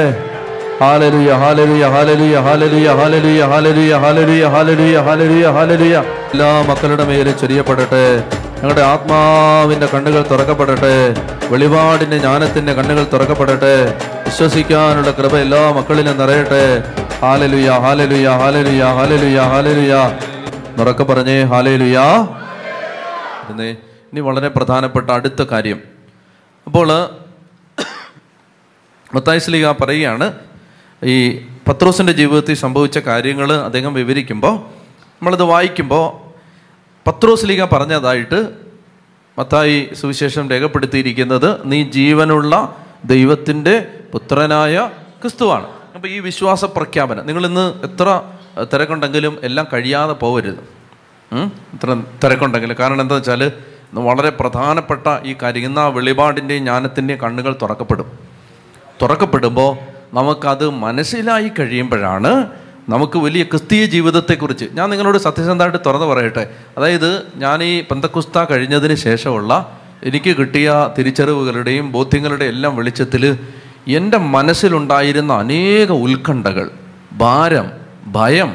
ഹാലലുയ ഹാലലുയ ഹാലലുയ ഹാലലുയ ഹാലലുയ ഹാലലുയ ഹാലലുയ ഹാലലുയ ഹാലലുയ ഹാലലുയ എല്ലാ മക്കളുടെ മേലും ചൊരിയപ്പെടട്ടെ ഞങ്ങളുടെ ആത്മാവിന്റെ കണ്ണുകൾ തുറക്കപ്പെടട്ടെ. വെളിപാടിന്റെ ജ്ഞാനത്തിന്റെ കണ്ണുകൾ തുറക്കപ്പെടട്ടെ. വിശ്വസിക്കാനുള്ള കൃപ എല്ലാ മക്കളിലും നിറയട്ടെ. ഹാലലുയ ഹാലലുയ ഹാലലുയ ഹാലലുയ ഹാലലുയ. നിറക്കെ പറഞ്ഞേ ഹാലലുയ. ഇനി വളരെ പ്രധാനപ്പെട്ട അടുത്ത കാര്യം. അപ്പോൾ മത്തായിസ്ലിക പറയുകയാണ് ഈ പത്രോസിന്റെ ജീവിതത്തിൽ സംഭവിച്ച കാര്യങ്ങൾ അദ്ദേഹം വിവരിക്കുമ്പോൾ നമ്മളത് വായിക്കുമ്പോൾ പത്രോസ്ലിക പറഞ്ഞതായിട്ട് മത്തായി സുവിശേഷം രേഖപ്പെടുത്തിയിരിക്കുന്നത് നീ ജീവനുള്ള ദൈവത്തിന്റെ പുത്രനായ ക്രിസ്തുവാണ്. അപ്പോൾ ഈ വിശ്വാസ പ്രഖ്യാപനം നിങ്ങളിന്ന് എത്ര തിരക്കുണ്ടെങ്കിലും എല്ലാം കഴിയാതെ പോകരുത്. ഇത്ര തിരക്കുണ്ടെങ്കിലും. കാരണം എന്താ വെച്ചാൽ വളരെ പ്രധാനപ്പെട്ട ഈ കാര്യം ഇന്ന് ആ വെളിപാടിന്റെയും ജ്ഞാനത്തിന്റെയും കണ്ണുകൾ തുറക്കപ്പെടും. തുറക്കപ്പെടുമ്പോൾ നമുക്കത് മനസ്സിലായി കഴിയുമ്പോഴാണ് നമുക്ക് വലിയ ക്രിസ്തീയ ജീവിതത്തെക്കുറിച്ച് ഞാൻ നിങ്ങളോട് സത്യസന്ധമായിട്ട് തുറന്നു പറയട്ടെ. അതായത് ഞാൻ ഈ പന്തക്കുസ്ത കഴിഞ്ഞതിന് ശേഷമുള്ള എനിക്ക് കിട്ടിയ തിരിച്ചറിവുകളുടെയും ബോധ്യങ്ങളുടെയും എല്ലാം വെളിച്ചത്തിൽ എന്റെ മനസ്സിലുണ്ടായിരുന്ന അനേക ഉത്കണ്ഠകൾ ഭാരം ഭയം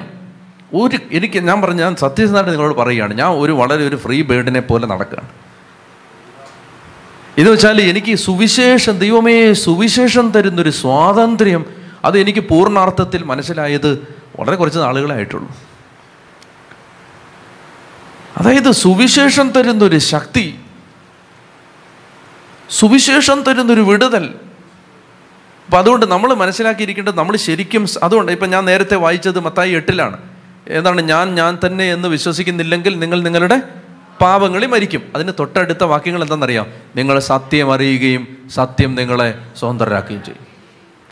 ഒരു എനിക്ക് ഞാൻ പറഞ്ഞ ഞാൻ സത്യസന്ധമായിട്ട് നിങ്ങളോട് പറയുകയാണ്. ഞാൻ ഒരു വളരെ ഒരു ഫ്രീ ബേർഡിനെ പോലെ നടക്കുകയാണ്. എന്ന് വെച്ചാൽ എനിക്ക് സുവിശേഷം ദൈവമേ സുവിശേഷം തരുന്നൊരു സ്വാതന്ത്ര്യം അത് എനിക്ക് പൂർണാർത്ഥത്തിൽ മനസ്സിലായത് വളരെ കുറച്ച് നാളുകളായിട്ടുള്ളൂ അതായത് സുവിശേഷം തരുന്നൊരു ശക്തി സുവിശേഷം തരുന്നൊരു വിടുതൽ. അപ്പം അതുകൊണ്ട് നമ്മൾ മനസ്സിലാക്കിയിരിക്കേണ്ടത് നമ്മൾ ശരിക്കും അതുകൊണ്ട് ഇപ്പം ഞാൻ നേരത്തെ വായിച്ചത് മത്തായി എട്ടിലാണ്. ഏതാണ് ഞാൻ ഞാൻ തന്നെ എന്ന് വിശ്വസിക്കുന്നില്ലെങ്കിൽ നിങ്ങൾ നിങ്ങളുടെ പാപങ്ങളിൽ മരിക്കും. അതിന് തൊട്ടടുത്ത വാക്യങ്ങൾ എന്താണെന്നറിയാം? നിങ്ങൾ സത്യം അറിയുകയും സത്യം നിങ്ങളെ സ്വതന്ത്രരാക്കുകയും ചെയ്യും.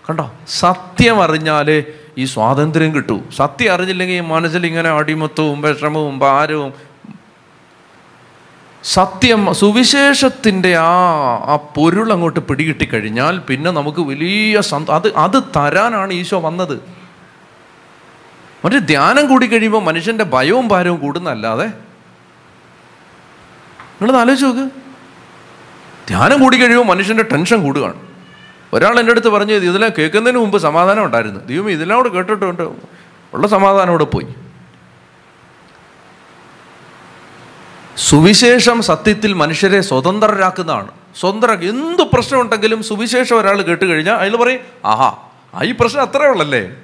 കണ്ടോ? സത്യം അറിഞ്ഞാലേ ഈ സ്വാതന്ത്ര്യം കിട്ടൂ. സത്യം അറിഞ്ഞില്ലെങ്കിൽ മനസ്സിൽ ഇങ്ങനെ അടിമത്തവും വിഷമവും ഭാരവും. സത്യം സുവിശേഷത്തിന്റെ ആ ആ പൊരുൾ അങ്ങോട്ട് പിടികിട്ടി കഴിഞ്ഞാൽ പിന്നെ നമുക്ക് വലിയ സന്ത അത് അത് തരാനാണ് ഈശോ വന്നത്. മറ്റേ ധ്യാനം കൂടി കഴിയുമ്പോൾ മനുഷ്യന്റെ ഭയവും ഭാരവും കൂടുന്നല്ലാതെ. നിങ്ങളത് ആലോചിച്ച് നോക്ക്. ധ്യാനം കൂടി കഴിയുമ്പോൾ മനുഷ്യന്റെ ടെൻഷൻ കൂടുകയാണ്. ഒരാൾ എന്റെ അടുത്ത് പറഞ്ഞു ഇതെല്ലാം കേൾക്കുന്നതിന് മുമ്പ് സമാധാനം ഉണ്ടായിരുന്നു. ദൈവം ഇതെല്ലാം കൂടെ കേട്ടിട്ടുണ്ട്. ഉള്ള സമാധാനം ഇവിടെ പോയി. സുവിശേഷം സത്യത്തിൽ മനുഷ്യരെ സ്വതന്ത്രരാക്കുന്നതാണ്. സ്വതന്ത്ര എന്ത് പ്രശ്നമുണ്ടെങ്കിലും സുവിശേഷം ഒരാൾ കേട്ട് കഴിഞ്ഞാൽ അയാൾ പറയും ആഹാ ആ ഈ പ്രശ്നം അത്രേ ഉള്ളല്ലേ?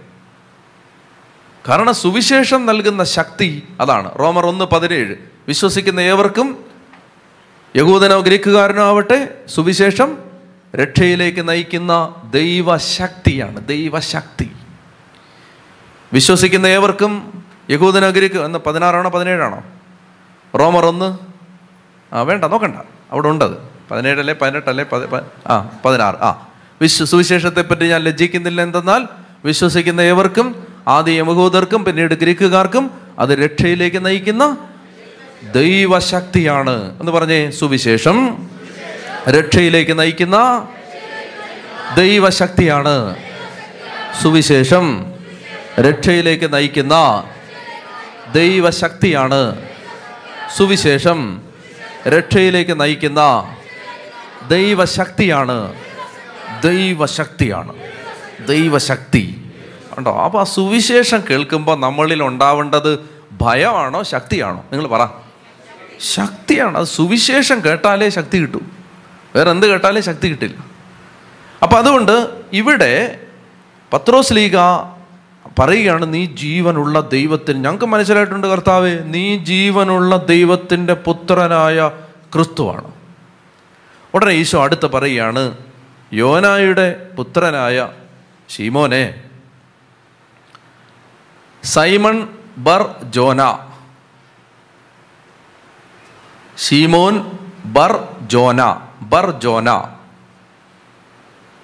കാരണം സുവിശേഷം നൽകുന്ന ശക്തി അതാണ്. റോമർ ഒന്ന് പതിനേഴ്. വിശ്വസിക്കുന്ന ഏവർക്കും യഹൂദനോ ഗ്രീക്കുകാരനോ ആവട്ടെ സുവിശേഷം രക്ഷയിലേക്ക് നയിക്കുന്ന ദൈവശക്തിയാണ് ദൈവശക്തി. വിശ്വസിക്കുന്ന ഏവർക്കും യഹൂദനഗരിക്ക് ഗ്രീക്ക് എന്ന് പതിനാറാണോ പതിനേഴാണോ? റോമർ ഒന്ന്. ആ വേണ്ട നോക്കണ്ട. അവിടെ ഉണ്ടത്. പതിനേഴല്ലേ പതിനെട്ടല്ലേ പതി ആ പതിനാറ്. ആ വിശ്വ സുവിശേഷത്തെപ്പറ്റി ഞാൻ ലജ്ജിക്കുന്നില്ല എന്തെന്നാൽ വിശ്വസിക്കുന്ന ഏവർക്കും ആദ്യ യമഹൂദർക്കും പിന്നീട് ഗ്രീക്കുകാർക്കും അത് രക്ഷയിലേക്ക് നയിക്കുന്ന ദൈവശക്തിയാണ്. എന്ന് പറഞ്ഞേ സുവിശേഷം. രക്ഷയിലേക്ക് നയിക്കുന്ന ദൈവശക്തിയാണ്. സുവിശേഷം രക്ഷയിലേക്ക് നയിക്കുന്ന ദൈവശക്തിയാണ്. സുവിശേഷം രക്ഷയിലേക്ക് നയിക്കുന്ന ദൈവശക്തിയാണ്. ദൈവശക്തിയാണ്. ദൈവശക്തി. ഉണ്ടോ അപ്പോൾ ആ സുവിശേഷം കേൾക്കുമ്പോൾ നമ്മളിൽ ഉണ്ടാവേണ്ടത് ഭയമാണോ ശക്തിയാണോ? നിങ്ങൾ പറ. ശക്തിയാണ്. അത് സുവിശേഷം കേട്ടാലേ ശക്തി കിട്ടൂ. വേറെ എന്ത് കേട്ടാലേ ശക്തി കിട്ടില്ല. അപ്പം അതുകൊണ്ട് ഇവിടെ പത്രോസ് ലീഗ പറയുകയാണ് നീ ജീവനുള്ള ദൈവത്തിന് ഞങ്ങൾക്ക് മനസ്സിലായിട്ടുണ്ട് കർത്താവ് നീ ജീവനുള്ള ദൈവത്തിന്റെ പുത്രനായ ക്രിസ്തുവാണ്. ഉടനെ ഈശോ അടുത്ത് പറയുകയാണ് യോനായുടെ പുത്രനായ ഷീമോനെ സൈമൺ ബർ ജോന ഷീമോൻ ബർ ജോന ബർ ജോന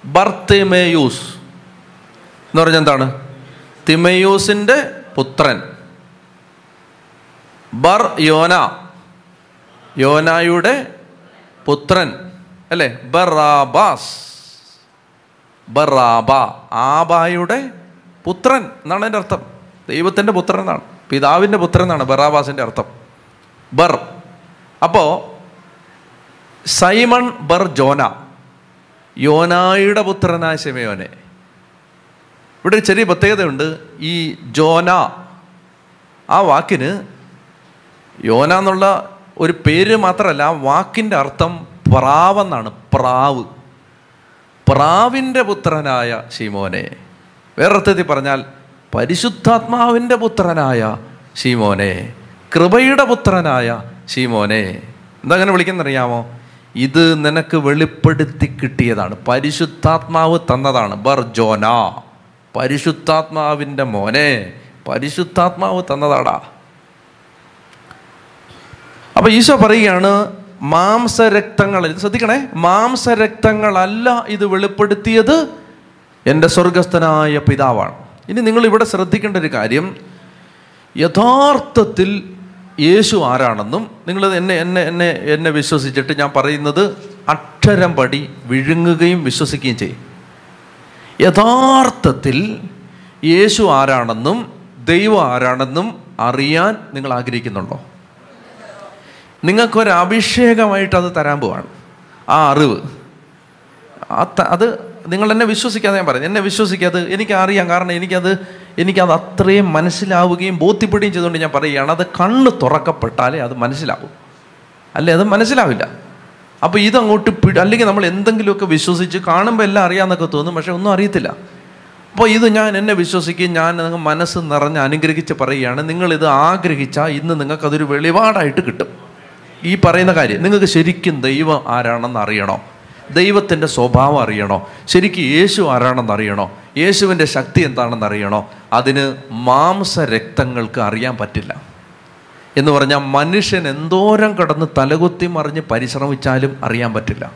ബർത്തിമേയൂസ്. എന്ന് പറഞ്ഞാൽ എന്താണ്? തിമയൂസിന്റെ പുത്രൻ. ബർ യോന. യോനായുടെ പുത്രൻ. അല്ലേ? ബറാബാസ്. ബറാബ. ആബായുടെ പുത്രൻ എന്നാണ് എന്റെ അർത്ഥം. ദൈവത്തിന്റെ പുത്രൻ എന്നാണ്. പിതാവിന്റെ പുത്രൻ എന്നാണ് ബറാബാസിന്റെ അർത്ഥം. ബർ. അപ്പോൾ സൈമൺ ബർ ജോന. യോനായുടെ പുത്രനായ ശിമയോനെ. ഇവിടെ ഒരു ചെറിയ പ്രത്യേകതയുണ്ട്. ഈ ജോന ആ വാക്കിന് യോന എന്നുള്ള ഒരു പേര് മാത്രമല്ല ആ വാക്കിന്റെ അർത്ഥം പ്രാവെന്നാണ്. പ്രാവ്. പ്രാവിന്റെ പുത്രനായ ഷീമോനെ വേറൊരർത്ഥത്തിൽ പറഞ്ഞാൽ പരിശുദ്ധാത്മാവിന്റെ പുത്രനായ ഷീമോനെ കൃപയുടെ പുത്രനായ ഷീമോനെ എന്താ അങ്ങനെ വിളിക്കുന്നറിയാമോ ഇത് നിനക്ക് വെളിപ്പെടുത്തി കിട്ടിയതാണ്. പരിശുദ്ധാത്മാവ് തന്നതാണ്. ബർ ബർജോന. പരിശുദ്ധാത്മാവിന്റെ മോനെ. പരിശുദ്ധാത്മാവ് തന്നതാടാ. അപ്പൊ ഈശോ പറയുകയാണ് മാംസരക്തങ്ങൾ ശ്രദ്ധിക്കണേ. മാംസരക്തങ്ങളല്ല ഇത് വെളിപ്പെടുത്തിയത് എന്റെ സ്വർഗസ്ഥനായ പിതാവാണ്. ഇനി നിങ്ങൾ ഇവിടെ ശ്രദ്ധിക്കേണ്ട ഒരു കാര്യം യഥാർത്ഥത്തിൽ യേശു ആരാണെന്നും നിങ്ങൾ എന്നെ എന്നെ എന്നെ എന്നെ വിശ്വസിച്ചിട്ട് ഞാൻ പറയുന്നത് അക്ഷരം പടി വിഴുങ്ങുകയും വിശ്വസിക്കുകയും ചെയ്യും. യഥാർത്ഥത്തിൽ യേശു ആരാണെന്നും ദൈവം ആരാണെന്നും അറിയാൻ നിങ്ങൾ ആഗ്രഹിക്കുന്നുണ്ടോ? നിങ്ങൾക്കൊരു അഭിഷേകമായിട്ട് അത് തരാൻ പോവാണ്. ആ അറിവ്. അത് നിങ്ങൾ എന്നെ വിശ്വസിക്കാതെ ഞാൻ പറയുന്നത് എന്നെ വിശ്വസിക്കാതെ എനിക്ക് അറിയാം കാരണം എനിക്കത് എനിക്കത് അത്രയും മനസ്സിലാവുകയും ബോധ്യപ്പെടുകയും ചെയ്തുകൊണ്ട് ഞാൻ പറയുകയാണ്. അത് കണ്ണ് തുറക്കപ്പെട്ടാലേ അത് മനസ്സിലാവും. അല്ലേ? അത് മനസ്സിലാവില്ല. അപ്പോൾ ഇതങ്ങോട്ട് പിടി അല്ലെങ്കിൽ നമ്മൾ എന്തെങ്കിലുമൊക്കെ വിശ്വസിച്ച് കാണുമ്പോൾ എല്ലാം അറിയാമെന്നൊക്കെ തോന്നും പക്ഷേ ഒന്നും അറിയത്തില്ല. അപ്പോൾ ഇത് ഞാൻ എന്നെ വിശ്വസിക്കുകയും ഞാൻ നിങ്ങൾ മനസ്സ് നിറഞ്ഞ് അനുഗ്രഹിച്ച് പറയുകയാണ്. നിങ്ങളിത് ആഗ്രഹിച്ചാൽ ഇന്ന് നിങ്ങൾക്കതൊരു വെളിപാടായിട്ട് കിട്ടും. ഈ പറയുന്ന കാര്യം നിങ്ങൾക്ക് ശരിക്കും ദൈവം ആരാണെന്ന് അറിയണോ? ദൈവത്തിന്റെ സ്വഭാവം അറിയണോ? ശരിക്കും യേശു ആരാണെന്ന് അറിയണോ? യേശുവിന്റെ ശക്തി എന്താണെന്ന് അറിയണോ? അതിന് മാംസരക്തങ്ങൾക്ക് അറിയാൻ പറ്റില്ല. എന്ന് പറഞ്ഞാൽ മനുഷ്യൻ എന്തോരം കടന്ന് തലകുത്തി മറിഞ്ഞ് പരിശ്രമിച്ചാലും അറിയാൻ പറ്റില്ല.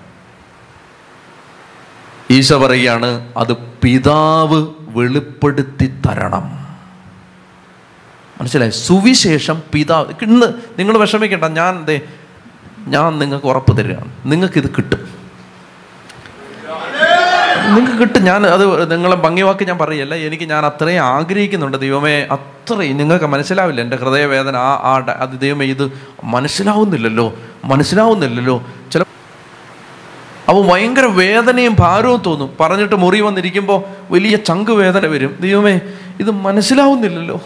ഈശോ പറയുകയാണ് അത് പിതാവ് വെളിപ്പെടുത്തി തരണം. മനസ്സിലായി? സുവിശേഷം പിതാവ് ഇന്ന് നിങ്ങൾ വിഷമിക്കേണ്ട ഞാൻ ദേ ഞാൻ നിങ്ങൾക്ക് ഉറപ്പ് തരികയാണ്. നിങ്ങൾക്കിത് കിട്ടും. നിങ്ങൾക്ക് കിട്ടും. ഞാൻ അത് നിങ്ങളെ ഭംഗിവാക്ക് ഞാൻ പറയല്ല. എനിക്ക് ഞാൻ അത്രയും ആഗ്രഹിക്കുന്നുണ്ട്. ദൈവമേ അത്രയും നിങ്ങൾക്ക് മനസ്സിലാവില്ല. എന്റെ ഹൃദയവേദന ആ ആ അത് ദൈവമേ ഇത് മനസ്സിലാവുന്നില്ലല്ലോ. മനസ്സിലാവുന്നില്ലല്ലോ. ചില അപ്പോൾ ഭയങ്കര വേദനയും ഭാരവും തോന്നും. പറഞ്ഞിട്ട് മുറി വന്നിരിക്കുമ്പോൾ വലിയ ചങ്ക് വേദന വരും. ദൈവമേ ഇത് മനസ്സിലാവുന്നില്ലല്ലോ.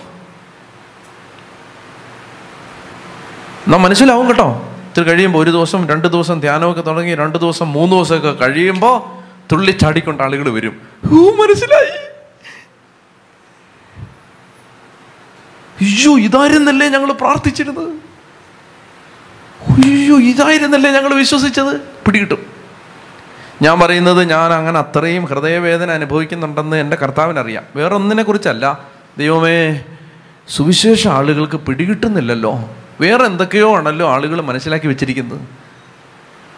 നാം മനസ്സിലാവും കേട്ടോ. ഇത്തിരി കഴിയുമ്പോൾ ഒരു ദിവസം രണ്ട് ദിവസം ധ്യാനമൊക്കെ തുടങ്ങി രണ്ട് ദിവസം മൂന്ന് ദിവസമൊക്കെ കഴിയുമ്പോൾ തുള്ളി ചാടിക്കൊണ്ട് ആളുകൾ വരും. ഹൂ മനസ്സിലായി? അയ്യോ ഇതായിരുന്നല്ലേ ഞങ്ങൾ പ്രാർത്ഥിച്ചിരുന്നത്? അയ്യോ ഇതായിരുന്നല്ലേ ഞങ്ങൾ വിശ്വസിച്ചത്? പിടികിട്ടും. ഞാൻ പറയുന്നത് ഞാൻ അങ്ങനെ അത്രയും ഹൃദയവേദന അനുഭവിക്കുന്നുണ്ടെന്ന് എന്റെ കർത്താവിനറിയാം. വേറെ ഒന്നിനെ കുറിച്ചല്ല ദൈവമേ സുവിശേഷ ആളുകൾക്ക് പിടികിട്ടുന്നില്ലല്ലോ. വേറെ എന്തൊക്കെയോ ആണല്ലോ ആളുകൾ മനസ്സിലാക്കി വെച്ചിരിക്കുന്നത്.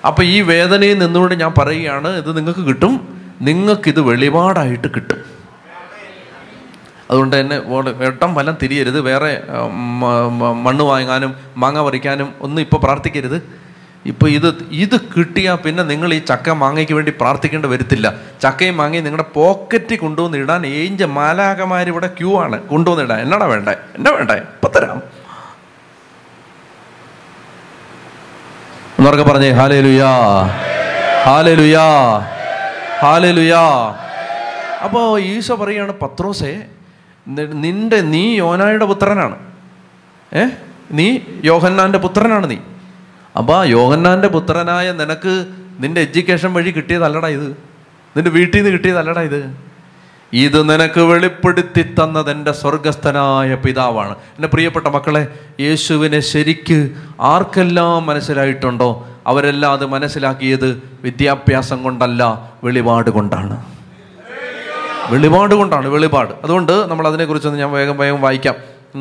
അപ്പം ഈ വേദനയിൽ നിന്നുകൊണ്ട് ഞാൻ പറയുകയാണ് ഇത് നിങ്ങൾക്ക് കിട്ടും. നിങ്ങൾക്കിത് വെളിപാടായിട്ട് കിട്ടും. അതുകൊണ്ട് തന്നെ വെട്ടം ഫലം തിരിയരുത്. വേറെ മണ്ണ് വാങ്ങാനും മാങ്ങ പറിക്കാനും ഒന്നും ഇപ്പോൾ പ്രാർത്ഥിക്കരുത്. ഇപ്പോൾ ഇത് ഇത് കിട്ടിയാൽ പിന്നെ നിങ്ങൾ ഈ ചക്ക മാങ്ങയ്ക്ക് വേണ്ടി പ്രാർത്ഥിക്കേണ്ടി വരത്തില്ല. ചക്കയും മാങ്ങയും നിങ്ങളുടെ പോക്കറ്റിൽ കൊണ്ടുവന്നിടാൻ ഏഞ്ച മാലാകമാരിവിടെ ക്യൂ ആണ്. കൊണ്ടുവന്നിടാൻ എന്നാടാ വേണ്ടേ? എന്നാ വേണ്ടേ? ഇപ്പം തരാം. എന്നൊക്കെ പറഞ്ഞേ ഹാലേ ലുയാ ഹാലേ ലുയാ ഹാലേ ലുയാ അപ്പോൾ ഈശോ പറയുകയാണ് പത്രോസേ നിന്റെ നീ യോനായുടെ പുത്രനാണ്. ഏ? നീ യോഹന്നാന്റെ പുത്രനാണ് നീ. അപ്പോൾ ആ യോഹന്നാന്റെ പുത്രനായ നിനക്ക് നിന്റെ എഡ്യൂക്കേഷൻ വഴി കിട്ടിയതല്ലടാ ഇത്. നിന്റെ വീട്ടിൽ നിന്ന് കിട്ടിയതല്ലടാ ഇത്. ഇത് നിനക്ക് വെളിപ്പെടുത്തി തന്നത് എന്റെ സ്വർഗസ്ഥനായ പിതാവാണ്. എന്റെ പ്രിയപ്പെട്ട മക്കളെ യേശുവിനെ ശരിക്ക് ആർക്കെല്ലാം മനസ്സിലായിട്ടുണ്ടോ? അവരെല്ലാം അത് മനസ്സിലാക്കിയത് വിദ്യാഭ്യാസം കൊണ്ടല്ല വെളിപാട് കൊണ്ടാണ്. വെളിപാട് കൊണ്ടാണ് വെളിപാട്. അതുകൊണ്ട് നമ്മൾ അതിനെക്കുറിച്ചൊന്ന് ഞാൻ വേഗം വേഗം വായിക്കാം.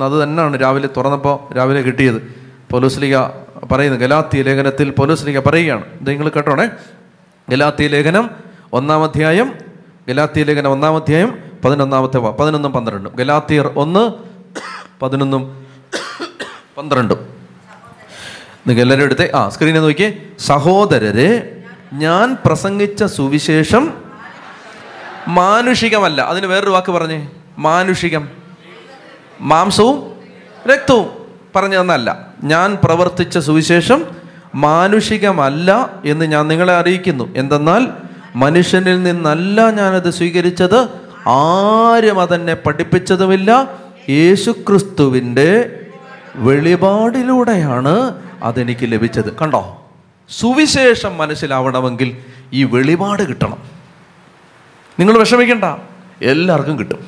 അത് തന്നെയാണ് രാവിലെ തുറന്നപ്പോൾ രാവിലെ കിട്ടിയത്. പോലീസ്ലിക പറയുന്നു ഗലാത്തിയ ലേഖനത്തിൽ പോലീസ്ലിക പറയുകയാണ്. ഇത് നിങ്ങൾ കേട്ടോണേ? ഗലാത്തിയ ലേഖനം ഒന്നാം അധ്യായം ഗലാത്തിയ ലേഖനം ഒന്നാം അധ്യായം പതിനൊന്നാമത്തെ പതിനൊന്നും പന്ത്രണ്ടും. ഗലാത്തിയർ ഒന്ന് പതിനൊന്നും പന്ത്രണ്ടും. നിങ്ങൾ എല്ലാവരും എടുത്ത്? ആ സ്ക്രീനിൽ നോക്കിയേ. സഹോദരരെ ഞാൻ പ്രസംഗിച്ച സുവിശേഷം മാനുഷികമല്ല. അതിന് വേറൊരു വാക്ക് പറഞ്ഞേ. മാനുഷികം. മാംസവും രക്തവും പറഞ്ഞു തന്നല്ല. ഞാൻ പ്രവർത്തിച്ച സുവിശേഷം മാനുഷികമല്ല എന്ന് ഞാൻ നിങ്ങളെ അറിയിക്കുന്നു. എന്തെന്നാൽ മനുഷ്യനിൽ നിന്നല്ല ഞാനത് സ്വീകരിച്ചത്. ആരും അതെന്നെ പഠിപ്പിച്ചതുമില്ല. യേശുക്രിസ്തുവിന്റെ വെളിപാടിലൂടെയാണ് അതെനിക്ക് ലഭിച്ചത്. കണ്ടോ? സുവിശേഷം മനസ്സിലാവണമെങ്കിൽ ഈ വെളിപാട് കിട്ടണം. നിങ്ങൾ വിഷമിക്കണ്ട. എല്ലാവർക്കും കിട്ടും.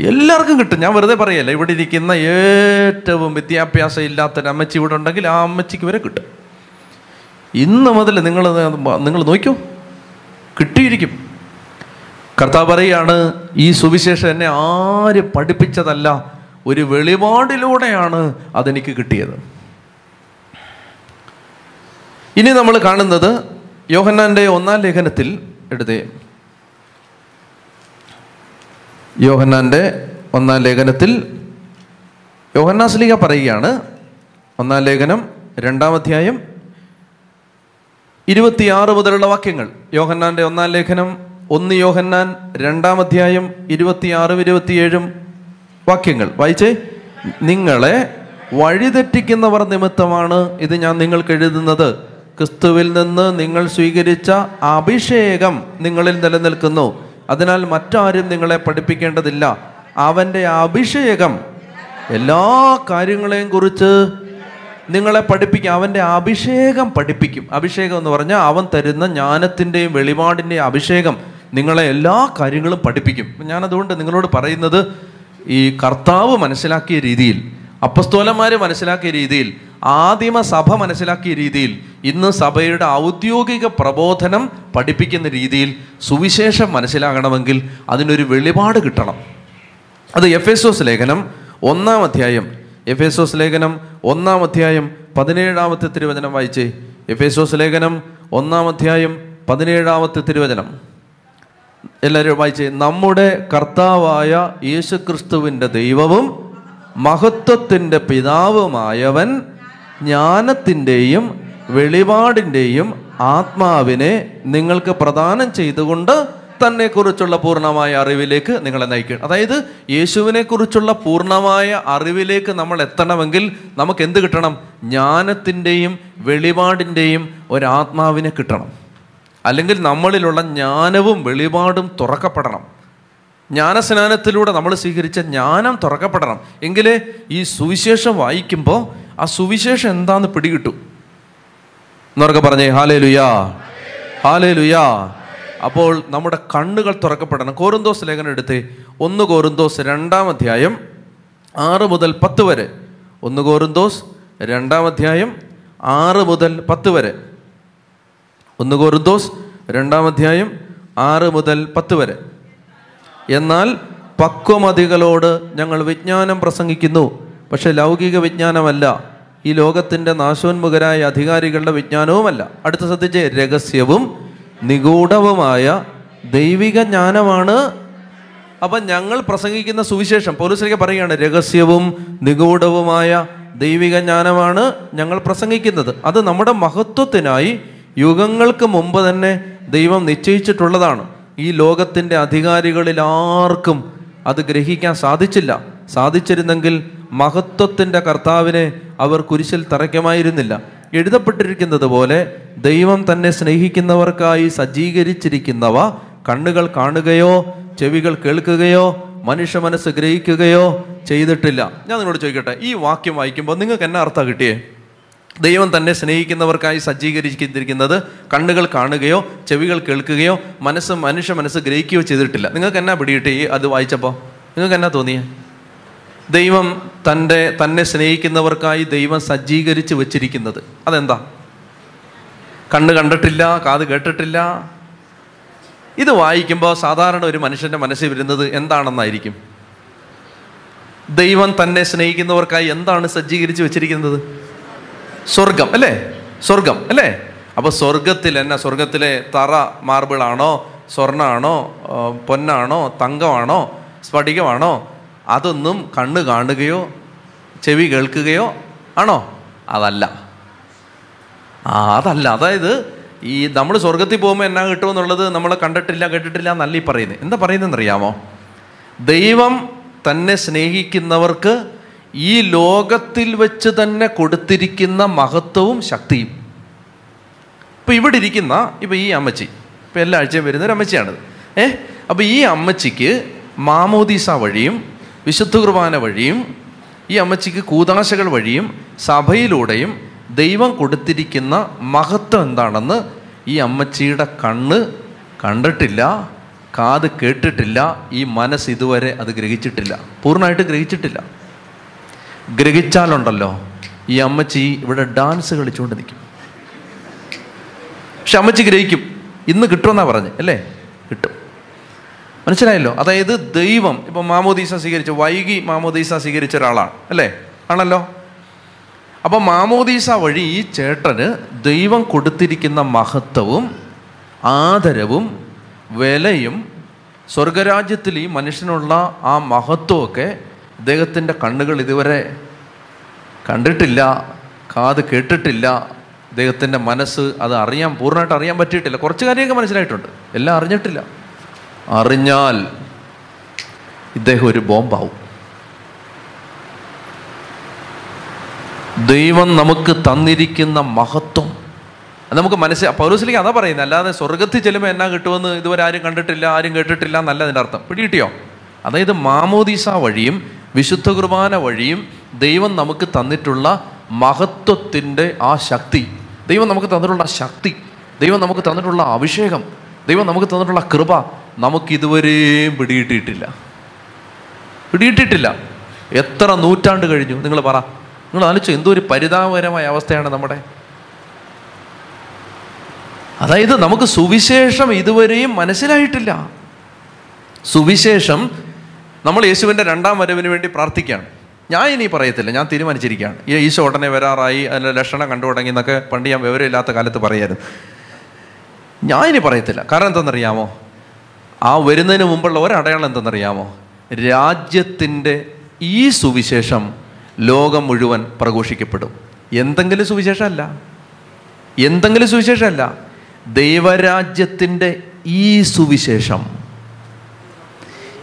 എല്ലാവർക്കും കിട്ടും. ഞാൻ വെറുതെ പറയല്ല ഇവിടെ ഇരിക്കുന്ന ഏറ്റവും വിദ്യാഭ്യാസം ഇല്ലാത്തൊരു അമ്മച്ചി ഇവിടെ ഉണ്ടെങ്കിൽ ആ അമ്മച്ചിക്ക് വരെ കിട്ടും. ഇന്ന് മുതൽ നിങ്ങൾ നിങ്ങൾ നോക്കൂ. കിട്ടിയിരിക്കും. കർത്താവ് പറയാണ് ഈ സുവിശേഷം എന്നെ ആര് പഠിപ്പിച്ചതല്ല ഒരു വെളിപാടിലൂടെയാണ് അതെനിക്ക് കിട്ടിയത്. ഇനി നമ്മൾ കാണുന്നത് യോഹന്നാന്റെ ഒന്നാം ലേഖനത്തിൽ എടുത്തേ. യോഹന്നാന്റെ ഒന്നാം ലേഖനത്തിൽ യോഹന്നാസ്ലിക പറയുകയാണ് ഒന്നാം ലേഖനം രണ്ടാം അധ്യായം ഇരുപത്തിയാറ് മുതലുള്ള വാക്യങ്ങൾ. യോഹന്നാന്റെ ഒന്നാം ലേഖനം ഒന്ന് യോഹന്നാൻ രണ്ടാം അധ്യായം ഇരുപത്തിയാറും ഇരുപത്തിയേഴും വാക്യങ്ങൾ. വായിച്ചേ. നിങ്ങളെ വഴിതെറ്റിക്കുന്നവർ നിമിത്തമാണ് ഇത് ഞാൻ നിങ്ങൾക്ക് എഴുതുന്നത്. ക്രിസ്തുവിൽ നിന്ന് നിങ്ങൾ സ്വീകരിച്ച അഭിഷേകം നിങ്ങളിൽ നിലനിൽക്കുന്നു. അതിനാൽ മറ്റാരും നിങ്ങളെ പഠിപ്പിക്കേണ്ടതില്ല. അവന്റെ അഭിഷേകം എല്ലാ കാര്യങ്ങളെയും കുറിച്ച് നിങ്ങളെ പഠിപ്പിക്കും അവന്റെ അഭിഷേകം പഠിപ്പിക്കും. അഭിഷേകം എന്ന് പറഞ്ഞാൽ അവൻ തരുന്ന ജ്ഞാനത്തിന്റെയും വെളിപാടിന്റെയും അഭിഷേകം നിങ്ങളെ എല്ലാ കാര്യങ്ങളും പഠിപ്പിക്കും. ഞാനതുകൊണ്ട് നിങ്ങളോട് പറയുന്നത് ഈ കർത്താവ് മനസ്സിലാക്കിയ രീതിയിൽ അപ്പസ്തോലന്മാർ മനസ്സിലാക്കിയ രീതിയിൽ ആദിമ സഭ മനസ്സിലാക്കിയ രീതിയിൽ ഇന്ന് സഭയുടെ ഔദ്യോഗിക പ്രബോധനം പഠിപ്പിക്കുന്ന രീതിയിൽ സുവിശേഷം മനസ്സിലാകണമെങ്കിൽ അതിനൊരു വെളിപാട് കിട്ടണം. അത് എഫ് എസ് ലേഖനം ഒന്നാം അധ്യായം എഫേസോസ് ലേഖനം ഒന്നാം അധ്യായം പതിനേഴാമത്തെ തിരുവചനം വായിച്ചേ. എഫേസോസ് ലേഖനം ഒന്നാം അധ്യായം പതിനേഴാമത്തെ തിരുവചനം. എല്ലാവരും വായിച്ചേ. നമ്മുടെ കർത്താവായ യേശുക്രിസ്തുവിന്റെ ദൈവവും മഹത്വത്തിന്റെ പിതാവുമായവൻ ജ്ഞാനത്തിന്റെയും വെളിപാടിന്റെയും ആത്മാവിനെ നിങ്ങൾക്ക് പ്രദാനം ചെയ്തുകൊണ്ട് തന്നെക്കുറിച്ചുള്ള പൂർണമായ അറിവിലേക്ക് നിങ്ങളെ നയിക്കുക അതായത് യേശുവിനെ കുറിച്ചുള്ള പൂർണമായ അറിവിലേക്ക് നമ്മൾ എത്തണമെങ്കിൽ നമുക്ക് എന്ത് കിട്ടണം? ജ്ഞാനത്തിന്റെയും വെളിപാടിന്റെയും ഒരാത്മാവിനെ കിട്ടണം. അല്ലെങ്കിൽ നമ്മളിലുള്ള ജ്ഞാനവും വെളിപാടും തുറക്കപ്പെടണം. ജ്ഞാനസ്നാനത്തിലൂടെ നമ്മൾ സ്വീകരിച്ച ജ്ഞാനം തുറക്കപ്പെടണം. എങ്കിലേ ഈ സുവിശേഷം വായിക്കുമ്പോൾ ആ സുവിശേഷം എന്താന്ന് പിടികിട്ടു. എന്നൊക്കെ പറഞ്ഞേ ഹാലേ ലുയാ ഹാലേ ലുയാ അപ്പോൾ നമ്മുടെ കണ്ണുകൾ തുറക്കപ്പെടണം. കോരുന്തോസ് ലേഖനം എടുത്ത് ഒന്ന് കോരുന്തോസ് രണ്ടാം അധ്യായം ആറ് മുതൽ പത്ത് വരെ. ഒന്ന് കോരുന്തോസ് രണ്ടാം അധ്യായം ആറ് മുതൽ പത്ത് വരെ. ഒന്ന് കോരുന്തോസ് രണ്ടാം അധ്യായം ആറ് മുതൽ പത്ത് വരെ. എന്നാൽ പക്വമതികളോട് ഞങ്ങൾ വിജ്ഞാനം പ്രസംഗിക്കുന്നു. പക്ഷെ ലൗകിക വിജ്ഞാനമല്ല. ഈ ലോകത്തിന്റെ നാശോന്മുഖരായ അധികാരികളുടെ വിജ്ഞാനവുമല്ല. അടുത്ത ശ്രദ്ധിച്ച് രഹസ്യവും നിഗൂഢവുമായ ദൈവിക ജ്ഞാനമാണ്. അപ്പം ഞങ്ങൾ പ്രസംഗിക്കുന്ന സുവിശേഷം പോലീസിലേക്ക് പറയുകയാണ് രഹസ്യവും നിഗൂഢവുമായ ദൈവിക ജ്ഞാനമാണ് ഞങ്ങൾ പ്രസംഗിക്കുന്നത്. അത് നമ്മുടെ മഹത്വത്തിനായി യുഗങ്ങൾക്ക് മുമ്പ് തന്നെ ദൈവം നിശ്ചയിച്ചിട്ടുള്ളതാണ്. ഈ ലോകത്തിന്റെ അധികാരികളിൽ ആർക്കും അത് ഗ്രഹിക്കാൻ സാധിച്ചില്ല. സാധിച്ചിരുന്നെങ്കിൽ മഹത്വത്തിന്റെ കർത്താവിനെ അവർ കുരിശിൽ തറയ്ക്കുമായിരുന്നില്ല. എഴുതപ്പെട്ടിരിക്കുന്നത് പോലെ ദൈവം തന്നെ സ്നേഹിക്കുന്നവർക്കായി സജ്ജീകരിച്ചിരിക്കുന്നവ കണ്ണുകൾ കാണുകയോ ചെവികൾ കേൾക്കുകയോ മനുഷ്യ മനസ്സ് ഗ്രഹിക്കുകയോ ചെയ്തിട്ടില്ല. ഞാൻ നിങ്ങളോട് ചോദിക്കട്ടെ ഈ വാക്യം വായിക്കുമ്പോൾ നിങ്ങൾക്ക് എന്നാ അർത്ഥം കിട്ടിയേ? ദൈവം തന്നെ സ്നേഹിക്കുന്നവർക്കായി സജ്ജീകരിച്ചിരിക്കുന്നത് കണ്ണുകൾ കാണുകയോ ചെവികൾ കേൾക്കുകയോ മനസ്സ് മനുഷ്യ മനസ്സ് ഗ്രഹിക്കുകയോ ചെയ്തിട്ടില്ല. നിങ്ങൾക്ക് എന്നാ പിടികിട്ടി അത് വായിച്ചപ്പോൾ? നിങ്ങൾക്ക് എന്നാ തോന്നിയേ? ദൈവം തന്റെ തന്നെ സ്നേഹിക്കുന്നവർക്കായി ദൈവം സജ്ജീകരിച്ച് വെച്ചിരിക്കുന്നത്. അതെന്താ? കണ്ണ് കണ്ടിട്ടില്ല കാത് കേട്ടിട്ടില്ല. ഇത് വായിക്കുമ്പോൾ സാധാരണ ഒരു മനുഷ്യന്റെ മനസ്സിൽ വരുന്നത് എന്താണെന്നായിരിക്കും? ദൈവം തന്നെ സ്നേഹിക്കുന്നവർക്കായി എന്താണ് സജ്ജീകരിച്ച് വെച്ചിരിക്കുന്നത്? സ്വർഗം അല്ലേ? സ്വർഗം അല്ലേ? അപ്പോൾ സ്വർഗത്തിൽ എന്നാ? സ്വർഗത്തിലെ തറ മാർബിളാണോ? സ്വർണാണോ? പൊന്നാണോ? തങ്കമാണോ? സ്ഫടികമാണോ? അതൊന്നും കണ്ണ് കാണുകയോ ചെവി കേൾക്കുകയോ ആണോ? അതല്ല. ആ അതല്ല. അതായത് ഈ നമ്മൾ സ്വർഗത്തിൽ പോകുമ്പോൾ എന്നാ കിട്ടുമെന്നുള്ളത് നമ്മൾ കണ്ടിട്ടില്ല കേട്ടിട്ടില്ല എന്നല്ല ഈ പറയുന്നത്. എന്താ പറയുന്നതെന്നറിയാമോ? ദൈവം തന്നെ സ്നേഹിക്കുന്നവർക്ക് ഈ ലോകത്തിൽ വെച്ച് തന്നെ കൊടുത്തിരിക്കുന്ന മഹത്വവും ശക്തിയും. ഇപ്പം ഇവിടെ ഇരിക്കുന്ന ഇപ്പം ഈ അമ്മച്ചി ഇപ്പം എല്ലാ ആഴ്ചയും വരുന്ന ഒരു അമ്മച്ചിയാണിത്. ഏ? അപ്പം ഈ അമ്മച്ചിക്ക് മാമോദീസ വഴിയും വിശുദ്ധ കുർബാന വഴിയും ഈ അമ്മച്ചിക്ക് കൂതാശകൾ വഴിയും സഭയിലൂടെയും ദൈവം കൊടുത്തിരിക്കുന്ന മഹത്വം എന്താണെന്ന് ഈ അമ്മച്ചിയുടെ കണ്ണ് കണ്ടിട്ടില്ല കാത് കേട്ടിട്ടില്ല ഈ മനസ്സ് ഇതുവരെ അത് ഗ്രഹിച്ചിട്ടില്ല. പൂർണമായിട്ട് ഗ്രഹിച്ചിട്ടില്ല. ഗ്രഹിച്ചാലുണ്ടല്ലോ ഈ അമ്മച്ചി ഇവിടെ ഡാൻസ് കളിച്ചുകൊണ്ട് നിൽക്കും. പക്ഷെ അമ്മച്ചി ഗ്രഹിക്കും. ഇന്ന് കിട്ടുമെന്നാണ് പറഞ്ഞ് അല്ലേ? കിട്ടും. മനസ്സിലായല്ലോ? അതായത് ദൈവം ഇപ്പം മാമോദീസ സ്വീകരിച്ച വൈകി മാമോദീസ സ്വീകരിച്ച ഒരാളാണ് അല്ലേ? ആണല്ലോ? അപ്പോൾ മാമോദീസ വഴി ഈ ചേട്ടന് ദൈവം കൊടുത്തിരിക്കുന്ന മഹത്വവും ആദരവും വിലയും സ്വർഗരാജ്യത്തിൽ ഈ മനുഷ്യനുള്ള ആ മഹത്വമൊക്കെ ഇദ്ദേഹത്തിന്റെ കണ്ണുകൾ ഇതുവരെ കണ്ടിട്ടില്ല കാത് കേട്ടിട്ടില്ല. അദ്ദേഹത്തിന്റെ മനസ്സ് അത് അറിയാൻ പൂർണമായിട്ട് അറിയാൻ പറ്റിയിട്ടില്ല. കുറച്ച് കാര്യമൊക്കെ മനസ്സിലായിട്ടുണ്ട്. എല്ലാം അറിഞ്ഞിട്ടില്ല. അറിഞ്ഞാൽ ഇദ്ദേഹം ഒരു ബോംബാവും. ദൈവം നമുക്ക് തന്നിരിക്കുന്ന മഹത്വം. നമുക്ക് മനസ്സിൽ പൗരസിലേക്ക് അതാ പറയുന്നത് അല്ലാതെ സ്വർഗത്തിൽ ചെല്ലുമ്പോൾ എന്നാ കിട്ടുമെന്ന് ഇതുവരെ ആരും കണ്ടിട്ടില്ല ആരും കേട്ടിട്ടില്ല എന്നല്ല അതിന്റെ അർത്ഥം. പിടികിട്ടിയോ? അതായത് മാമോദീസ വഴിയും വിശുദ്ധ കുർബാന വഴിയും ദൈവം നമുക്ക് തന്നിട്ടുള്ള മഹത്വത്തിന്റെ ആ ശക്തി. ദൈവം നമുക്ക് തന്നിട്ടുള്ള ശക്തി. ദൈവം നമുക്ക് തന്നിട്ടുള്ള അഭിഷേകം. ദൈവം നമുക്ക് തന്നിട്ടുള്ള കൃപ നമുക്ക് ഇതുവരെയും പിടിയിട്ടിട്ടില്ല പിടിയിട്ടിട്ടില്ല എത്ര നൂറ്റാണ്ട് കഴിഞ്ഞു? നിങ്ങൾ പറ. നിങ്ങൾ ആലോചിച്ചു എന്തോ ഒരു പരിതാപകരമായ അവസ്ഥയാണ് നമ്മുടെ. അതായത് നമുക്ക് സുവിശേഷം ഇതുവരെയും മനസ്സിലായിട്ടില്ല. സുവിശേഷം നമ്മൾ യേശുവിന്റെ രണ്ടാം വരവിന് വേണ്ടി പ്രാർത്ഥിക്കുകയാണ്. ഞാൻ ഇനി പറയത്തില്ല ഞാൻ തീരുമാനിച്ചിരിക്കുകയാണ്. ഈ ഈശോ ഉടനെ വരാറായി അതിന്റെ ലക്ഷണം കണ്ടു തുടങ്ങി എന്നൊക്കെ പണ്ട് ഞാൻ വിവരമില്ലാത്ത കാലത്ത് പറയായിരുന്നു. ഞാൻ ഇനി പറയത്തില്ല. കാരണം എന്തെന്നറിയാമോ ആ വരുന്നതിന് മുമ്പുള്ള ഒരടയാളം എന്തെന്നറിയാമോ രാജ്യത്തിന്റെ ഈ സുവിശേഷം ലോകം മുഴുവൻ പ്രഘോഷിക്കപ്പെടും. എന്തെങ്കിലും സുവിശേഷമല്ല. എന്തെങ്കിലും സുവിശേഷമല്ല. ദൈവരാജ്യത്തിന്റെ ഈ സുവിശേഷം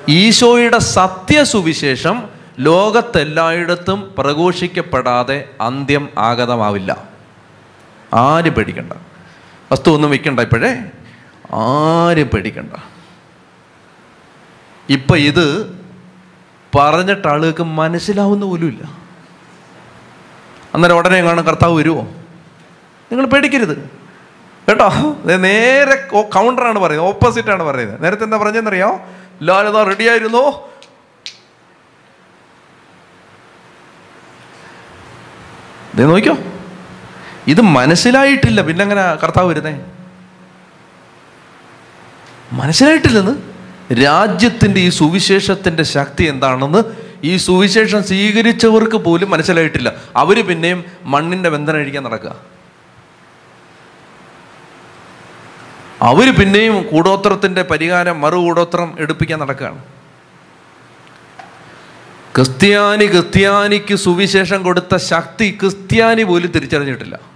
ഈശോയുടെ സത്യ സുവിശേഷം ലോകത്തെല്ലായിടത്തും പ്രഘോഷിക്കപ്പെടാതെ അന്ത്യം ആഗതമാവില്ല. ആര് പേടിക്കണ്ട. വസ്തു ഒന്നും വിൽക്കണ്ട ഇപ്പോഴേ. ആരും പേടിക്കണ്ട. ഇപ്പം ഇത് പറഞ്ഞിട്ട് ആളുകൾക്ക് മനസ്സിലാവുന്ന പോലുമില്ല അന്നേരം ഉടനെ കാണും കർത്താവ് വരുമോ നിങ്ങൾ പേടിക്കരുത്. കേട്ടോ? നേരെ കൗണ്ടറാണ് പറയുന്നത്. ഓപ്പോസിറ്റാണ് പറയുന്നത്. നേരത്തെ എന്താ പറഞ്ഞെന്നറിയോ? ലാലത റെഡിയായിരുന്നോ നോക്കിയോ ഇത് മനസ്സിലായിട്ടില്ല. പിന്നെ അങ്ങനെ കർത്താവ് വരുന്നേ? മനസ്സിലായിട്ടില്ലെന്ന്? രാജ്യത്തിന്റെ ഈ സുവിശേഷത്തിന്റെ ശക്തി എന്താണെന്ന് ഈ സുവിശേഷം സ്വീകരിച്ചവർക്ക് പോലും മനസ്സിലായിട്ടില്ല. അവർ പിന്നെയും മണ്ണിന്റെ ബന്ധനം അഴിക്കാൻ നടക്കുക. അവർ പിന്നെയും കൂടോത്രത്തിന്റെ പരിഹാരം മറു കൂടോത്രം എടുപ്പിക്കാൻ നടക്കുകയാണ്. ക്രിസ്ത്യാനി ക്രിസ്ത്യാനിക്ക് സുവിശേഷം കൊടുത്ത ശക്തി ക്രിസ്ത്യാനി പോലും തിരിച്ചറിഞ്ഞിട്ടില്ല.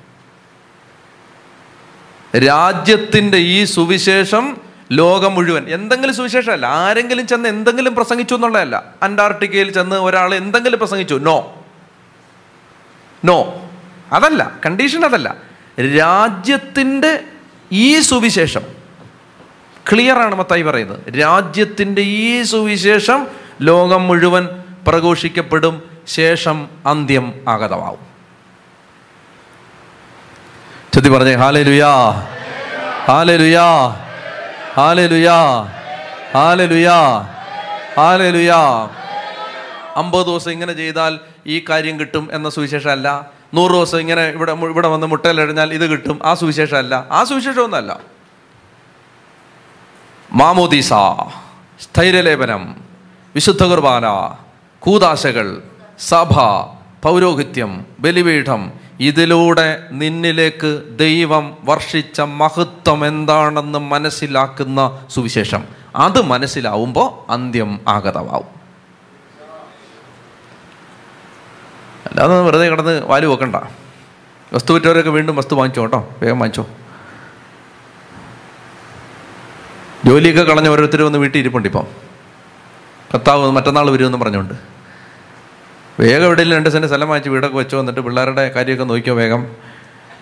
രാജ്യത്തിന്റെ ഈ സുവിശേഷം ലോകം മുഴുവൻ. എന്തെങ്കിലും സുവിശേഷമല്ല. ആരെങ്കിലും ചെന്ന് എന്തെങ്കിലും പ്രസംഗിച്ചു എന്നുള്ളതല്ല. അന്റാർട്ടിക്കയിൽ ചെന്ന് ഒരാൾ എന്തെങ്കിലും പ്രസംഗിച്ചു. നോ നോ അതല്ല. കണ്ടീഷൻ അതല്ല. രാജ്യത്തിന്റെ ഈ സുവിശേഷം. ക്ലിയർ ആണ് മത്തായി പറയുന്നത്. രാജ്യത്തിന്റെ ഈ സുവിശേഷം ലോകം മുഴുവൻ പ്രഘോഷിക്കപ്പെടും. ശേഷം അന്ത്യം ആഗതമാവും. ചെത്തി പറഞ്ഞേ ഹാലേ ലുയാ ഹാലേ ലുയാ ഹാലേ ലുയാ ഹാലേ ലുയാ ഹാലേ ലുയാ അമ്പത് ദിവസം ഇങ്ങനെ ചെയ്താൽ ഈ കാര്യം കിട്ടും എന്ന സുവിശേഷം അല്ല നൂറ് ദിവസം ഇങ്ങനെ ഇവിടെ ഇവിടെ വന്ന് മുട്ടയിലെഴിഞ്ഞാൽ ഇത് കിട്ടും. ആ സുവിശേഷം അല്ല ആ സുവിശേഷമൊന്നുമല്ല. മാമോദീസ സ്ഥൈര്യലേപനം വിശുദ്ധ കുർബാന കൂതാശകൾ സഭ പൗരോഹിത്യം ബലിപീഠം ഇതിലൂടെ നിന്നിലേക്ക് ദൈവം വർഷിച്ച മഹത്വം എന്താണെന്ന് മനസ്സിലാക്കുന്ന സുവിശേഷം. അത് മനസ്സിലാവുമ്പോൾ അന്ത്യം ആഗതമാവും. അല്ലാതെ വെറുതെ കിടന്ന് വാൽ വെക്കണ്ട. വസ്തു വിറ്റവരൊക്കെ വീണ്ടും വസ്തു വാങ്ങിച്ചോ കേട്ടോ. വേഗം വാങ്ങിച്ചോ. ജോലിയൊക്കെ കളഞ്ഞ ഓരോരുത്തർ വന്ന് വീട്ടിൽ ഇരിപ്പുണ്ട് ഇപ്പം. കർത്താവ് മറ്റന്നാൾ വരുമെന്ന് പറഞ്ഞുകൊണ്ട്. വേഗം എവിടെയെങ്കിലും രണ്ട് സെന്റ് സ്ഥലം വാങ്ങിച്ച് വീടൊക്കെ വെച്ചോ എന്നിട്ട് പിള്ളേരുടെ കാര്യമൊക്കെ നോക്കിയോ വേഗം.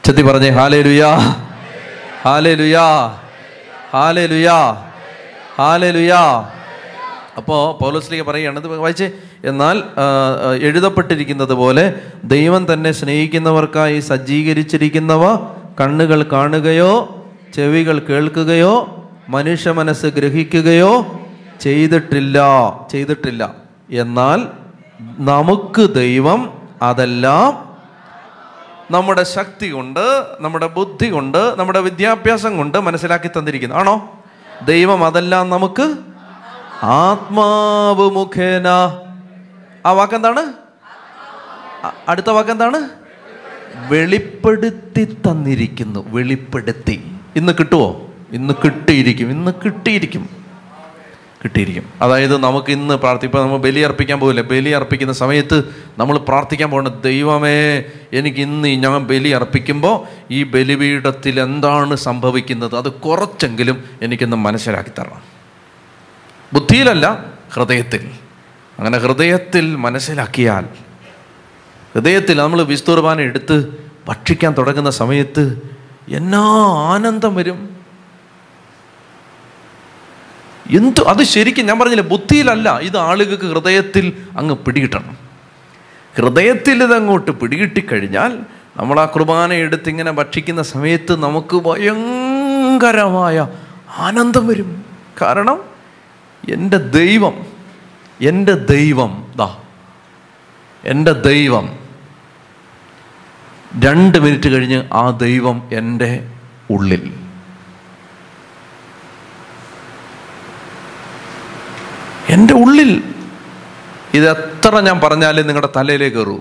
ചെത്തി പറഞ്ഞേ ഹാലേ ലുയാ ഹാലേ ലുയാ ഹാലേ ലുയാ ഹാലേ ലുയാ അപ്പോൾ പൗലോസ്ലിക്ക് പറയുകയാണ് ഇത് വായിച്ച് എന്നാൽ എഴുതപ്പെട്ടിരിക്കുന്നത് പോലെ ദൈവം തന്നെ സ്നേഹിക്കുന്നവർക്കായി സജ്ജീകരിച്ചിരിക്കുന്നവ കണ്ണുകൾ കാണുകയോ ചെവികൾ കേൾക്കുകയോ മനുഷ്യ മനസ്സ് ഗ്രഹിക്കുകയോ ചെയ്തിട്ടില്ല ചെയ്തിട്ടില്ല. എന്നാൽ നമുക്ക് ദൈവം അതെല്ലാം നമ്മുടെ ശക്തി കൊണ്ട് നമ്മുടെ ബുദ്ധി കൊണ്ട് നമ്മുടെ വിദ്യാഭ്യാസം കൊണ്ട് മനസ്സിലാക്കി തന്നിരിക്കുന്നു. ആണോ? ദൈവം അതെല്ലാം നമുക്ക് ആത്മാവ് മുഖേന. ആ വാക്കെന്താണ്? അടുത്ത വാക്കെന്താണ്? വെളിപ്പെടുത്തി തന്നിരിക്കുന്നു. വെളിപ്പെടുത്തി. ഇന്ന് കിട്ടുമോ ഇന്ന് കിട്ടിയിരിക്കും. ഇന്ന് കിട്ടിയിരിക്കും. കിട്ടിയിരിക്കും. അതായത് നമുക്ക് ഇന്ന് പ്രാർത്ഥി ഇപ്പോൾ നമ്മൾ ബലി അർപ്പിക്കാൻ പോകില്ല ബലി അർപ്പിക്കുന്ന സമയത്ത് നമ്മൾ പ്രാർത്ഥിക്കാൻ പോകേണ്ട ദൈവമേ എനിക്ക് ഇന്ന് ഞാൻ ബലി അർപ്പിക്കുമ്പോൾ ഈ ബലിപീഠത്തിൽ എന്താണ് സംഭവിക്കുന്നത്? അത് കുറച്ചെങ്കിലും എനിക്കൊന്ന് മനസ്സിലാക്കി തരണം. ബുദ്ധിയിലല്ല ഹൃദയത്തിൽ. അങ്ങനെ ഹൃദയത്തിൽ മനസ്സിലാക്കിയാൽ ഹൃദയത്തിൽ നമ്മൾ വിസ്തുർബാന എടുത്ത് ഭക്ഷിക്കാൻ തുടങ്ങുന്ന സമയത്ത് എന്നാ ആനന്ദം വരും. എന്തു അത് ശരിക്കും ഞാൻ പറഞ്ഞില്ല ബുദ്ധിയിലല്ല. ഇത് ആളുകൾക്ക് ഹൃദയത്തിൽ അങ്ങ് പിടികിട്ടണം. ഹൃദയത്തിൽ ഇതങ്ങോട്ട് പിടികിട്ടിക്കഴിഞ്ഞാൽ നമ്മൾ ആ കുർബാന എടുത്ത് ഇങ്ങനെ ഭക്ഷിക്കുന്ന സമയത്ത് നമുക്ക് ഭയങ്കരമായ ആനന്ദം വരും. കാരണം എന്റെ ദൈവം എന്റെ ദൈവം ദാ എന്റെ ദൈവം. രണ്ട് മിനിറ്റ് കഴിഞ്ഞ് ആ ദൈവം എന്റെ ഉള്ളിൽ. എന്റെ ഉള്ളിൽ ഇത് എത്ര ഞാൻ പറഞ്ഞാലും നിങ്ങളുടെ തലയിലേക്ക് കയറൂ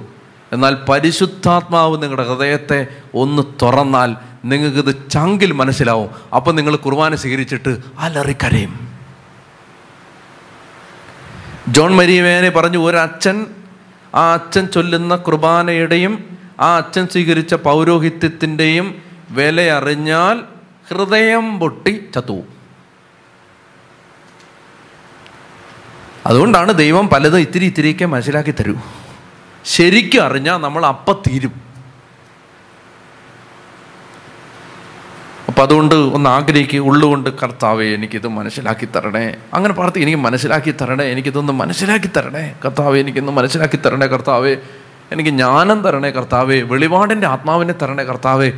എന്നാൽ പരിശുദ്ധാത്മാവ് നിങ്ങളുടെ ഹൃദയത്തെ ഒന്ന് തുറന്നാൽ നിങ്ങൾക്കിത് ചങ്കിൽ മനസ്സിലാവും. അപ്പം നിങ്ങൾ കുർബാന സ്വീകരിച്ചിട്ട് അലറിക്കരയും. ജോൺ മരിയമേനെ പറഞ്ഞു ഒരു അച്ഛൻ ആ അച്ഛൻ ചൊല്ലുന്ന കുർബാനയുടെയും ആ അച്ഛൻ സ്വീകരിച്ച പൗരോഹിത്യത്തിന്റെയും വിലയറിഞ്ഞാൽ ഹൃദയം പൊട്ടി ചത്തുവും അതുകൊണ്ടാണ് ദൈവം പലതും ഇത്തിരി ഇത്തിരിയൊക്കെ മനസ്സിലാക്കി തരൂ. ശരിക്കും അറിഞ്ഞാൽ നമ്മൾ അപ്പം തീരും. അപ്പം അതുകൊണ്ട് ഒന്ന് ആഗ്രഹിക്കുക ഉള്ളുകൊണ്ട് കർത്താവേ എനിക്കിത് മനസ്സിലാക്കി തരണേ. അങ്ങനെ പാർത്തി എനിക്ക് മനസ്സിലാക്കി തരണേ എനിക്കിതൊന്ന് മനസ്സിലാക്കി തരണേ. കർത്താവേ എനിക്കൊന്ന് മനസ്സിലാക്കി തരണേ കർത്താവേ. എനിക്ക് ജ്ഞാനം തരണേ കർത്താവേ. വെളിപാടിന്റെ ആത്മാവിനെ തരണേ കർത്താവേ.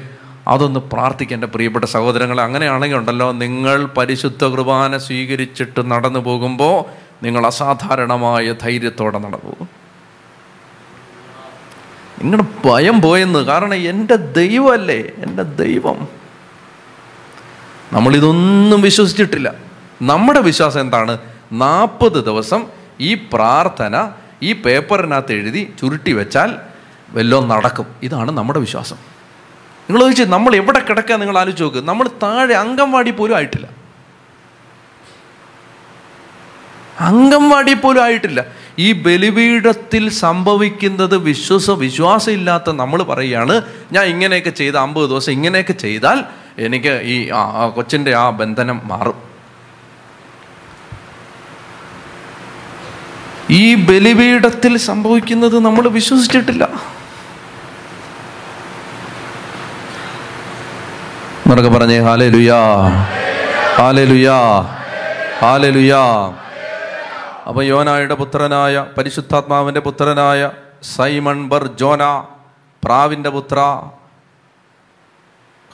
അതൊന്ന് പ്രാർത്ഥിക്കുക എന്റെ പ്രിയപ്പെട്ട സഹോദരങ്ങളെ. അങ്ങനെയാണെങ്കിൽ ഉണ്ടല്ലോ നിങ്ങൾ പരിശുദ്ധ കുർബാന സ്വീകരിച്ചിട്ട് നടന്നു പോകുമ്പോൾ നിങ്ങൾ അസാധാരണമായ ധൈര്യത്തോടെ നടന്നു. പോകും നിങ്ങളുടെ ഭയം പോയെന്ന് കാരണം എന്റെ ദൈവമല്ലേ? എന്റെ ദൈവം. നമ്മളിതൊന്നും വിശ്വസിച്ചിട്ടില്ല. നമ്മുടെ വിശ്വാസം എന്താണ്? നാൽപ്പത് ദിവസം ഈ പ്രാർത്ഥന ഈ പേപ്പറിനകത്ത് എഴുതി ചുരുട്ടി വെച്ചാൽ വല്ലതും നടക്കും. ഇതാണ് നമ്മുടെ വിശ്വാസം. നിങ്ങൾ ചോദിച്ചു നമ്മൾ എവിടെ കിടക്കുക നിങ്ങൾ ആലോചിച്ച് നോക്ക്. നമ്മൾ താഴെ അംഗൻവാടി പോലും ആയിട്ടില്ല. അംഗൻവാടി പോലും ആയിട്ടില്ല. ഈ ബലിപീഠത്തിൽ സംഭവിക്കുന്നത് വിശ്വസ വിശ്വാസമില്ലാത്ത നമ്മൾ പറയുകയാണ് ഞാൻ ഇങ്ങനെയൊക്കെ ചെയ്ത അമ്പത് ദിവസം ഇങ്ങനെയൊക്കെ ചെയ്താൽ എനിക്ക് ഈ കൊച്ചിന്റെ ആ ബന്ധനം മാറും. ഈ ബലിപീഠത്തിൽ സംഭവിക്കുന്നത് നമ്മൾ വിശ്വസിച്ചിട്ടില്ല. പറഞ്ഞേ ഹാലേ ലുയാ ഹാലേ ലുയാ ഹാലേ ലുയാ അപ്പൊ യോനായുടെ പുത്രനായ പരിശുദ്ധാത്മാവിന്റെ പുത്രനായ സൈമൺ ബർ ജോന പ്രാവിന്റെ പുത്ര.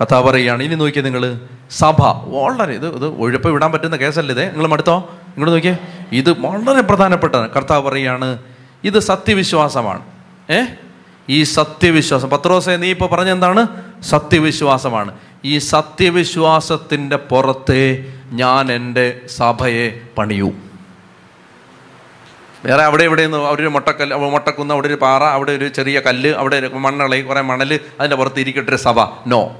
കഥ പറയുകയാണ്. ഇനി നോക്കിയേ നിങ്ങൾ സഭ വളരെ ഇത് ഇത് ഒഴുപ്പ് വിടാൻ പറ്റുന്ന കേസല്ലേ ഇത്? നിങ്ങൾ മടുത്തോ? നിങ്ങൾ നോക്കിയേ. ഇത് വളരെ പ്രധാനപ്പെട്ട കർത്താവ് പറയുകയാണ് ഇത് സത്യവിശ്വാസമാണ്. ഏ? ഈ സത്യവിശ്വാസം. പത്രോസെ നീ ഇപ്പോൾ പറഞ്ഞെന്താണ് സത്യവിശ്വാസമാണ്. ഈ സത്യവിശ്വാസത്തിന്റെ പുറത്തെ ഞാൻ എന്റെ സഭയെ പണിയൂ. വേറെ അവിടെ ഇവിടെ നിന്ന് അവിടെ ഒരു മുട്ടക്കല്ല് മുട്ടക്കുന്ന് അവിടെ ഒരു പാറ അവിടെ ഒരു ചെറിയ കല്ല് അവിടെ ഒരു മണ്ണളി കുറേ മണൽ അതിന്റെ പുറത്ത് ഇരിക്കട്ടെ ഒരു സഭ. നോ.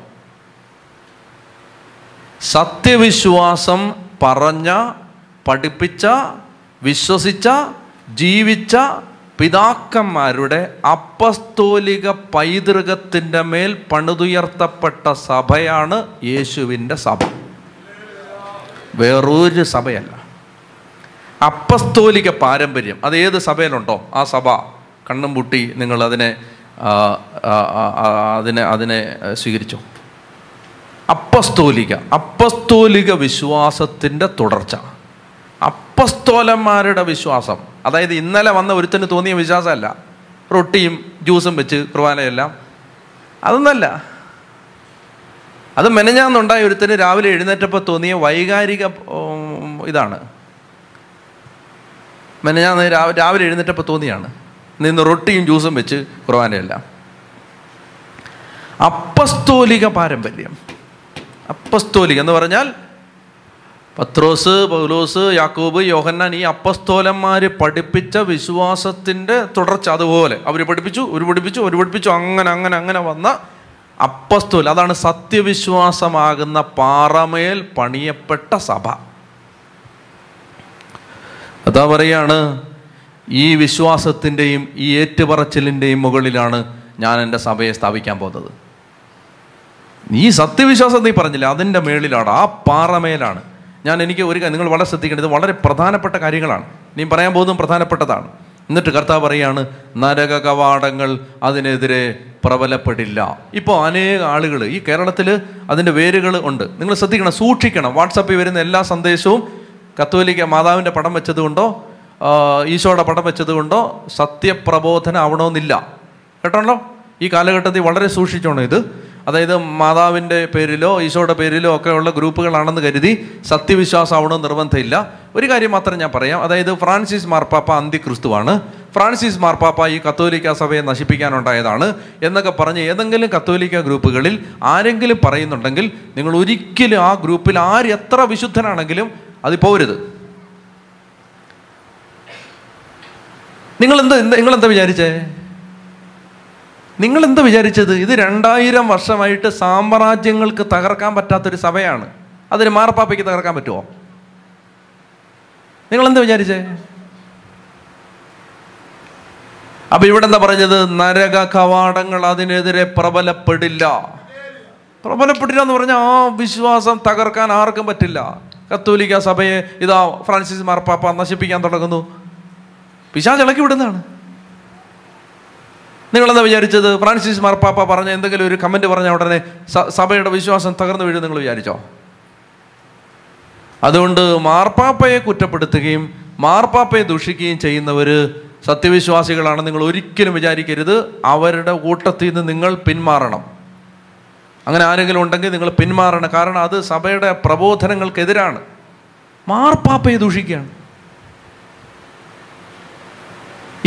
സത്യവിശ്വാസം പറഞ്ഞ പഠിപ്പിച്ച വിശ്വസിച്ച ജീവിച്ച പിതാക്കന്മാരുടെ അപ്പസ്തോലിക പൈതൃകത്തിന്റെ മേൽ പണിതുയർത്തപ്പെട്ട സഭയാണ് യേശുവിന്റെ സഭ. വേറൊരു സഭയല്ല. അപ്പസ്തോലിക പാരമ്പര്യം. അത് ഏത് സഭയിലുണ്ടോ? ആ സഭ കണ്ണും പൂട്ടി നിങ്ങൾ അതിനെ അതിനെ അതിനെ സ്വീകരിച്ചു. അപ്പസ്തോലിക. അപ്പസ്തോലിക വിശ്വാസത്തിന്റെ തുടർച്ച. അപ്പസ്തോലന്മാരുടെ വിശ്വാസം. അതായത് ഇന്നലെ വന്ന ഒരുത്തന് തോന്നിയ വിശ്വാസമല്ല. റൊട്ടിയും ജ്യൂസും വെച്ച് കുർബാനയെല്ലാം. അതൊന്നല്ല. അത് മെനഞ്ഞാന്നുണ്ടായ ഒരുത്തന് രാവിലെ എഴുന്നേറ്റപ്പോൾ തോന്നിയ വൈകാരിക ഇതാണ്. മെനഞ്ഞാന്ന് രാവിലെ രാവിലെ എഴുന്നേറ്റപ്പോൾ തോന്നിയാണ്. നിന്ന് റൊട്ടിയും ജ്യൂസും വെച്ച് കുർബാനയെല്ലാം അപ്പസ്തോലിക പാരമ്പര്യം. അപ്പസ്തോലിക എന്ന് പറഞ്ഞാൽ പത്രോസ് പൗലോസ് യാക്കോബ് യോഹന്നാൻ ഈ അപ്പസ്തോലന്മാർ പഠിപ്പിച്ച വിശ്വാസത്തിന്റെ തുടർച്ച അതുപോലെ. അവർ പഠിപ്പിച്ചു ഒരു പഠിപ്പിച്ചു ഒരു പഠിപ്പിച്ചു അങ്ങനെ അങ്ങനെ അങ്ങനെ വന്ന അപ്പസ്തോൽ അതാണ് സത്യവിശ്വാസമാകുന്ന പാറമേൽ പണിയപ്പെട്ട സഭ. അതാ പറയാണ് ഈ വിശ്വാസത്തിന്റെയും ഈ ഏറ്റുപറച്ചിലിന്റെയും മുകളിലാണ് ഞാൻ എന്റെ സഭയെ സ്ഥാപിക്കാൻ പോകുന്നത്. ഈ സത്യവിശ്വാസം നീ പറഞ്ഞില്ല അതിന്റെ മേളിലാണ് ആ പാറമേലാണ്. ഞാൻ എനിക്ക് ഒരു നിങ്ങൾ വളരെ ശ്രദ്ധിക്കേണ്ടത് വളരെ പ്രധാനപ്പെട്ട കാര്യങ്ങളാണ്. നീ പറയാൻ പോകുന്നതും പ്രധാനപ്പെട്ടതാണ്. എന്നിട്ട് കർത്താവ് പറയാണ് നരക കവാടങ്ങൾ അതിനെതിരെ പ്രബലപ്പെടില്ല. ഇപ്പോൾ അനേക ആളുകൾ ഈ കേരളത്തിൽ അതിന്റെ വേരുകൾ ഉണ്ട്. നിങ്ങൾ ശ്രദ്ധിക്കണം സൂക്ഷിക്കണം. വാട്സപ്പിൽ വരുന്ന എല്ലാ സന്ദേശവും കത്തോലിക്ക മാതാവിന്റെ പടം വെച്ചതുകൊണ്ടോ ഈശോയുടെ പടം വെച്ചതുകൊണ്ടോ സത്യപ്രബോധനം ആവണമെന്നില്ല. കേട്ടോണ്ടോ ഈ കാലഘട്ടത്തിൽ വളരെ സൂക്ഷിച്ചോണം ഇത്. അതായത് മാതാവിന്റെ പേരിലോ ഈശോയുടെ പേരിലോ ഒക്കെ ഉള്ള ഗ്രൂപ്പുകളാണെന്ന് കരുതി സത്യവിശ്വാസം ആവണമെന്ന് നിർബന്ധമില്ല. ഒരു കാര്യം മാത്രം ഞാൻ പറയാം. അതായത് ഫ്രാൻസിസ് മാർപ്പാപ്പ അന്തിക്രിസ്തുവാണ്. ഫ്രാൻസിസ് മാർപ്പാപ്പ ഈ കത്തോലിക്ക സഭയെ നശിപ്പിക്കാനുണ്ടായതാണ് എന്നൊക്കെ പറഞ്ഞ് ഏതെങ്കിലും കത്തോലിക്ക ഗ്രൂപ്പുകളിൽ ആരെങ്കിലും പറയുന്നുണ്ടെങ്കിൽ നിങ്ങൾ ഒരിക്കലും ആ ഗ്രൂപ്പിൽ ആര് എത്ര വിശുദ്ധനാണെങ്കിലും അത് പോരുത് എന്താ നിങ്ങളെന്താ വിചാരിച്ചേ? നിങ്ങളെന്താ വിചാരിച്ചത്? ഇത് രണ്ടായിരം വർഷമായിട്ട് സാമ്രാജ്യങ്ങൾക്ക് തകർക്കാൻ പറ്റാത്തൊരു സഭയാണ്. അതിന് മാർപ്പാപ്പയ്ക്ക് തകർക്കാൻ പറ്റുമോ നിങ്ങളെന്താ വിചാരിച്ചേ? അപ്പൊ ഇവിടെ എന്താ പറഞ്ഞത്? നരക കവാടങ്ങൾ അതിനെതിരെ പ്രബലപ്പെടില്ല. പ്രബലപ്പെടില്ല എന്ന് പറഞ്ഞാൽ ആ വിശ്വാസം തകർക്കാൻ ആർക്കും പറ്റില്ല. കത്തോലിക്ക സഭയെ ഇതാ ഫ്രാൻസിസ് മാർപ്പാപ്പ നശിപ്പിക്കാൻ തുടങ്ങുന്നു. പിശാച് ഇളക്കി വിടുന്നതാണ്. നിങ്ങളെന്താ വിചാരിച്ചത്? ഫ്രാൻസിസ് മാർപ്പാപ്പ പറഞ്ഞ എന്തെങ്കിലും ഒരു കമന്റ് പറഞ്ഞ ഉടനെ സഭയുടെ വിശ്വാസം തകർന്നു വീഴും നിങ്ങൾ വിചാരിച്ചോ? അതുകൊണ്ട് മാർപ്പാപ്പയെ കുറ്റപ്പെടുത്തുകയും മാർപ്പാപ്പയെ ദൂഷിക്കുകയും ചെയ്യുന്നവർ സത്യവിശ്വാസികളാണ് നിങ്ങൾ ഒരിക്കലും വിചാരിക്കരുത്. അവരുടെ കൂട്ടത്തിൽ നിന്ന് നിങ്ങൾ പിന്മാറണം. അങ്ങനെ ആരെങ്കിലും ഉണ്ടെങ്കിൽ നിങ്ങൾ പിന്മാറണം. കാരണം അത് സഭയുടെ പ്രബോധനങ്ങൾക്കെതിരാണ്. മാർപ്പാപ്പയെ ദൂഷിക്കുകയാണ്.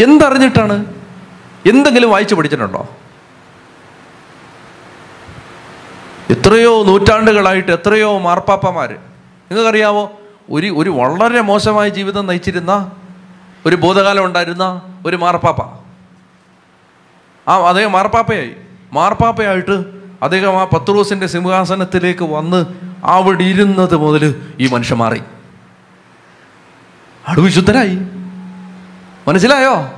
എന്തറിഞ്ഞിട്ടാണ്? എന്തെങ്കിലും വായിച്ചു പഠിച്ചിട്ടുണ്ടോ? എത്രയോ നൂറ്റാണ്ടുകളായിട്ട് എത്രയോ മാർപ്പാപ്പമാർ നിങ്ങൾക്കറിയാവോ? ഒരു ഒരു വളരെ മോശമായ ജീവിതം നയിച്ചിരുന്ന ഒരു ഭൂതകാലം ഉണ്ടായിരുന്ന ഒരു മാർപ്പാപ്പ. ആ അതേ മാർപ്പാപ്പയായി. മാർപ്പാപ്പയായിട്ട് അദ്ദേഹം ആ പത്രോസിന്റെ സിംഹാസനത്തിലേക്ക് വന്ന് അവിടെ ഇരുന്നത് മുതൽ ഈ മനുഷ്യ മാറി. ആട് മനസ്സിലായോ?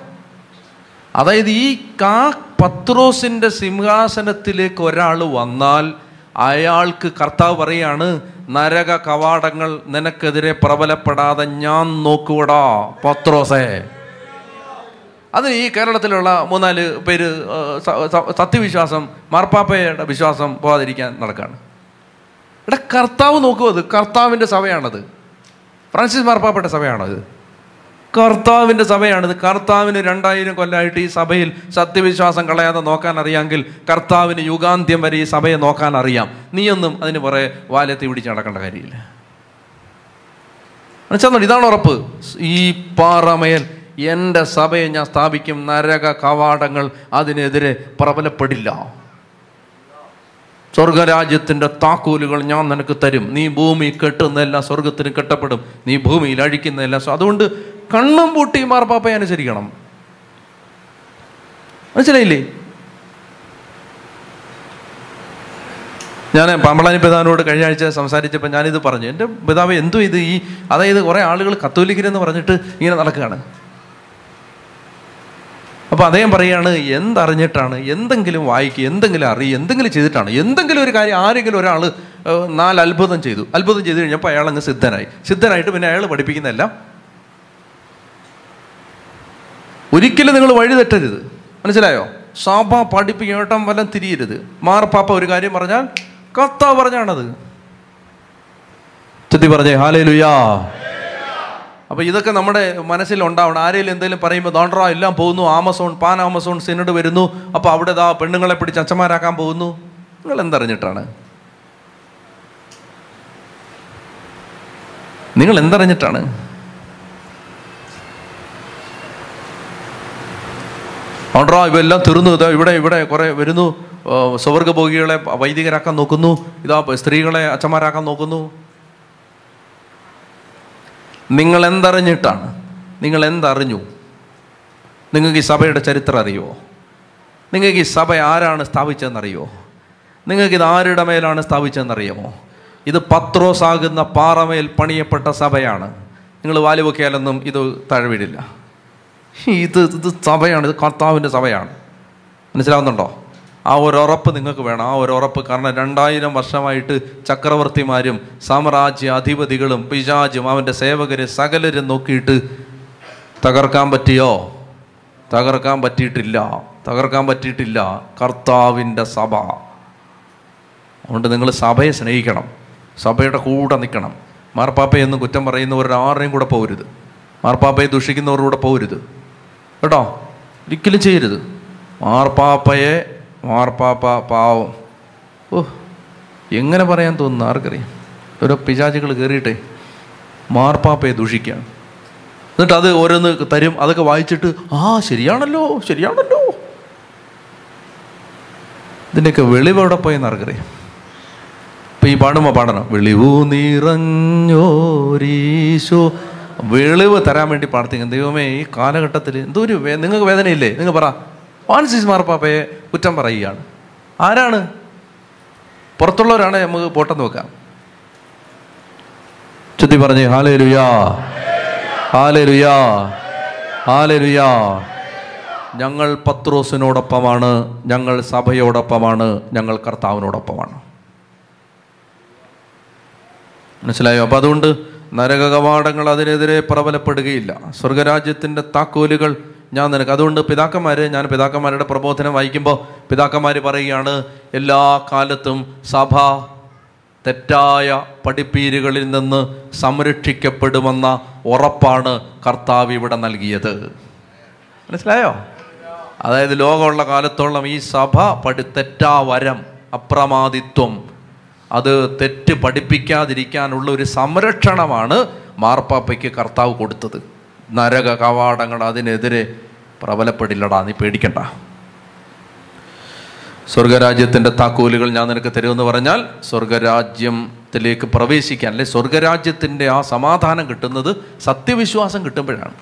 അതായത് ഈ കാ പത്രോസിന്റെ സിംഹാസനത്തിലേക്ക് ഒരാൾ വന്നാൽ അയാൾക്ക് കർത്താവ് പറയാണ് നരക കവാടങ്ങൾ നിനക്കെതിരെ പ്രബലപ്പെടാതെ ഞാൻ നോക്കൂടാ പത്രോസേ. അതിന് ഈ കേരളത്തിലുള്ള മൂന്നാൽ പേര് സത്യവിശ്വാസം മാർപ്പാപ്പയുടെ വിശ്വാസം പോകാതിരിക്കാൻ നടക്കുകയാണ് ഇവിടെ കർത്താവ് നോക്കുക അത്. കർത്താവിന്റെ സഭയാണത്. ഫ്രാൻസിസ് മാർപ്പാപ്പയുടെ സഭയാണത് കർത്താവിന്റെ സഭയാണിത്. കർത്താവിന് രണ്ടായിരം കൊല്ലമായിട്ട് ഈ സഭയിൽ സത്യവിശ്വാസം കളയാതെ നോക്കാൻ അറിയാമെങ്കിൽ കർത്താവിന് യുഗാന്ത്യം വരെ ഈ സഭയെ നോക്കാൻ അറിയാം നീയൊന്നും അതിന് പുറകെ വാലത്തി പിടിച്ച് നടക്കേണ്ട കാര്യമില്ല. മനസ്സിലാകുന്നുണ്ട് ഇതാണ് ഉറപ്പ്. ഈ പാറമേൽ എന്റെ സഭയെ ഞാൻ സ്ഥാപിക്കും നരക കവാടങ്ങൾ അതിനെതിരെ പ്രബലപ്പെടില്ല. സ്വർഗരാജ്യത്തിന്റെ താക്കോലുകൾ ഞാൻ നിനക്ക് തരും. നീ ഭൂമി കെട്ടുന്നതെല്ലാം സ്വർഗത്തിന് കെട്ടപ്പെടും. നീ ഭൂമിയിൽ അഴിക്കുന്നതെല്ലാം അതുകൊണ്ട് കണ്ണും പൂട്ടി മാർപ്പാപ്പയെ അനുസരിക്കണം. മനസ്സിലായില്ലേ? ഞാൻ പമ്പളാനി പിതാവിനോട് കഴിഞ്ഞ ആഴ്ച സംസാരിച്ചപ്പോൾ ഞാനിത് പറഞ്ഞു. എന്റെ പിതാവ് എന്തു ഇത് ഈ അതായത് കുറേ ആളുകൾ കത്തോലിക്കരെന്ന് പറഞ്ഞിട്ട് ഇങ്ങനെ നടക്കുകയാണ്. അപ്പോൾ അദ്ദേഹം പറയുകയാണ് എന്തറിഞ്ഞിട്ടാണ്? എന്തെങ്കിലും വായിക്കുക എന്തെങ്കിലും അറിയുക എന്തെങ്കിലും ചെയ്തിട്ടാണ്? എന്തെങ്കിലും ഒരു കാര്യം ആരെങ്കിലും ഒരാൾ നാല് അത്ഭുതം ചെയ്തു. അത്ഭുതം ചെയ്തു കഴിഞ്ഞപ്പോൾ അയാൾ അങ്ങ് സിദ്ധനായി. സിദ്ധനായിട്ട് പിന്നെ അയാൾ പഠിപ്പിക്കുന്നതെല്ലാം ഒരിക്കലും നിങ്ങൾ വഴി തെറ്റരുത്. മനസ്സിലായോ? സഭ പഠിപ്പിക്കേട്ടം വല്ലം തിരിയരുത്. മാർപ്പാപ്പ ഒരു കാര്യം പറഞ്ഞാൽ കത്ത പറഞ്ഞാണത്. ചെത്തി പറഞ്ഞേ ഹാലേ ലുയാ അപ്പൊ ഇതൊക്കെ നമ്മുടെ മനസ്സിൽ ഉണ്ടാവണം. ആരെങ്കിലും എന്തെങ്കിലും പറയുമ്പോൾ ദോണ്ടറ എല്ലാം പോകുന്നു. ആമസോൺ പാൻ ആമസോൺ സിനഡ് വരുന്നു. അപ്പോൾ അവിടെ ദാ പെണ്ണുങ്ങളെ പിടിച്ച് അച്ഛന്മാരാക്കാൻ പോകുന്നു. നിങ്ങൾ എന്തറിഞ്ഞിട്ടാണ്? നിങ്ങൾ എന്തറിഞ്ഞിട്ടാണ്? ഓണ്ടറോ ഇവയെല്ലാം തീർന്നു. ഇതാ ഇവിടെ ഇവിടെ കുറേ വരുന്നു. സ്വർഗഭോഗികളെ വൈദികരാക്കാൻ നോക്കുന്നു. ഇതാ സ്ത്രീകളെ അച്ഛന്മാരാക്കാൻ നോക്കുന്നു. നിങ്ങൾ എന്തറിഞ്ഞിട്ടാണ് നിങ്ങൾ എന്തറിഞ്ഞു നിങ്ങൾക്ക് ഈ സഭയുടെ ചരിത്രം അറിയുമോ നിങ്ങൾക്ക് ഈ സഭ ആരാണ് സ്ഥാപിച്ചതെന്നറിയോ? നിങ്ങൾക്ക് ഇത് ആരുടെ മേലാണ് സ്ഥാപിച്ചതെന്നറിയാമോ ഇത് പത്രോസാകുന്ന പാറമേൽ പണിയപ്പെട്ട സഭയാണ്. നിങ്ങൾ വാലുവൊക്കെയാലൊന്നും ഇത് തഴവിടില്ല. ഇത് ഇത് സഭയാണ് ഇത് കർത്താവിന്റെ സഭയാണ്. മനസ്സിലാവുന്നുണ്ടോ? ആ ഒരു ഉറപ്പ് നിങ്ങൾക്ക് വേണം. ആ ഒരു ഉറപ്പ് കാരണം രണ്ടായിരം വർഷമായിട്ട് ചക്രവർത്തിമാരും സാമ്രാജ്യ അധിപതികളും പിശാജും അവന്റെ സേവകരെ സകലരും നോക്കിയിട്ട് തകർക്കാൻ പറ്റിയോ? തകർക്കാൻ പറ്റിയിട്ടില്ല. തകർക്കാൻ പറ്റിയിട്ടില്ല. കർത്താവിന്റെ സഭ. അതുകൊണ്ട് നിങ്ങൾ സഭയെ സ്നേഹിക്കണം. സഭയുടെ കൂടെ നിൽക്കണം. മാർപ്പാപ്പയൊന്നും കുറ്റം പറയുന്നവരുടെ ആരുടെയും കൂടെ പോകരുത് മാർപ്പാപ്പയെ ദുഷിക്കുന്നവരുടെ കൂടെ പോകരുത് കേട്ടോ? ഒരിക്കലും ചെയ്യരുത്. മാർപ്പാപ്പയെ മാർപ്പാപ്പ പാവം. ഓ എങ്ങനെ പറയാൻ തോന്നുന്നു? ആർക്കറിയാം? ഓരോ പിശാചുകൾ കയറിയിട്ടെ മാർപ്പാപ്പയെ ദൂഷിക്കുകയാണ് എന്നിട്ട് അത് ഓരോന്ന് തരും അതൊക്കെ വായിച്ചിട്ട് ആ ശരിയാണല്ലോ ശരിയാണല്ലോ. ഇതിന്റെയൊക്കെ വെളിവ് എവിടെ പോയെന്ന് ആർക്കറിയാം? ഇപ്പം ഈ പാടുമ്പോൾ പാടണം വെളിവു നിറഞ്ഞോരീശോ. വെളിവ് തരാൻ വേണ്ടി പ്രാർത്ഥിക്കും ദൈവമേ ഈ കാലഘട്ടത്തിൽ എന്തോ ഒരു നിങ്ങൾക്ക് വേദനയില്ലേ? നിങ്ങൾ പറ. ഫ്രാൻസിസ് മാർപ്പാപ്പയെ കുറ്റം പറയുകയാണ്. ആരാണ്? പുറത്തുള്ളവരാണ് നമുക്ക് പോട്ടെന്ന് വെക്കാം. ചുറ്റി പറഞ്ഞ് ഹാലേ ലുയാ ഹാലേ ലുയാ ഹാലേ ലുയാ ഞങ്ങൾ പത്രോസിനോടൊപ്പമാണ് ഞങ്ങൾ സഭയോടൊപ്പമാണ് ഞങ്ങൾ കർത്താവിനോടൊപ്പമാണ്. മനസ്സിലായോ? അപ്പം അതുകൊണ്ട് നരകകവാടങ്ങൾ അതിനെതിരെ പ്രബലപ്പെടുകയില്ല. സ്വർഗരാജ്യത്തിന്റെ താക്കോലുകൾ ഞാൻ നിനക്ക് അതുകൊണ്ട് പിതാക്കന്മാരെ ഞാൻ പിതാക്കന്മാരുടെ പ്രബോധനം വായിക്കുമ്പോൾ പിതാക്കന്മാർ പറയുകയാണ് എല്ലാ കാലത്തും സഭ തെറ്റായ പഠിപ്പീരുകളിൽ നിന്ന് സംരക്ഷിക്കപ്പെടുമെന്ന ഉറപ്പാണ് കർത്താവ് ഇവിടെ നൽകിയത്. മനസ്സിലായോ? അതായത് ലോകമുള്ള കാലത്തോളം ഈ സഭ പഠി തെറ്റാ വരം അപ്രമാദിത്വം അത് തെറ്റ് പഠിപ്പിക്കാതിരിക്കാനുള്ള ഒരു സംരക്ഷണമാണ് മാർപ്പാപ്പയ്ക്ക് കർത്താവ് കൊടുത്തത്. നരക കവാടങ്ങൾ അതിനെതിരെ പ്രബലപ്പെടില്ലടാ നീ പേടിക്കണ്ട. സ്വർഗരാജ്യത്തിന്റെ താക്കോലുകൾ ഞാൻ നിനക്ക് തരുമെന്ന് പറഞ്ഞാൽ സ്വർഗരാജ്യത്തിലേക്ക് പ്രവേശിക്കാൻ അല്ലെ സ്വർഗരാജ്യത്തിന്റെ ആ സമാധാനം കിട്ടുന്നത് സത്യവിശ്വാസം കിട്ടുമ്പോഴാണ്.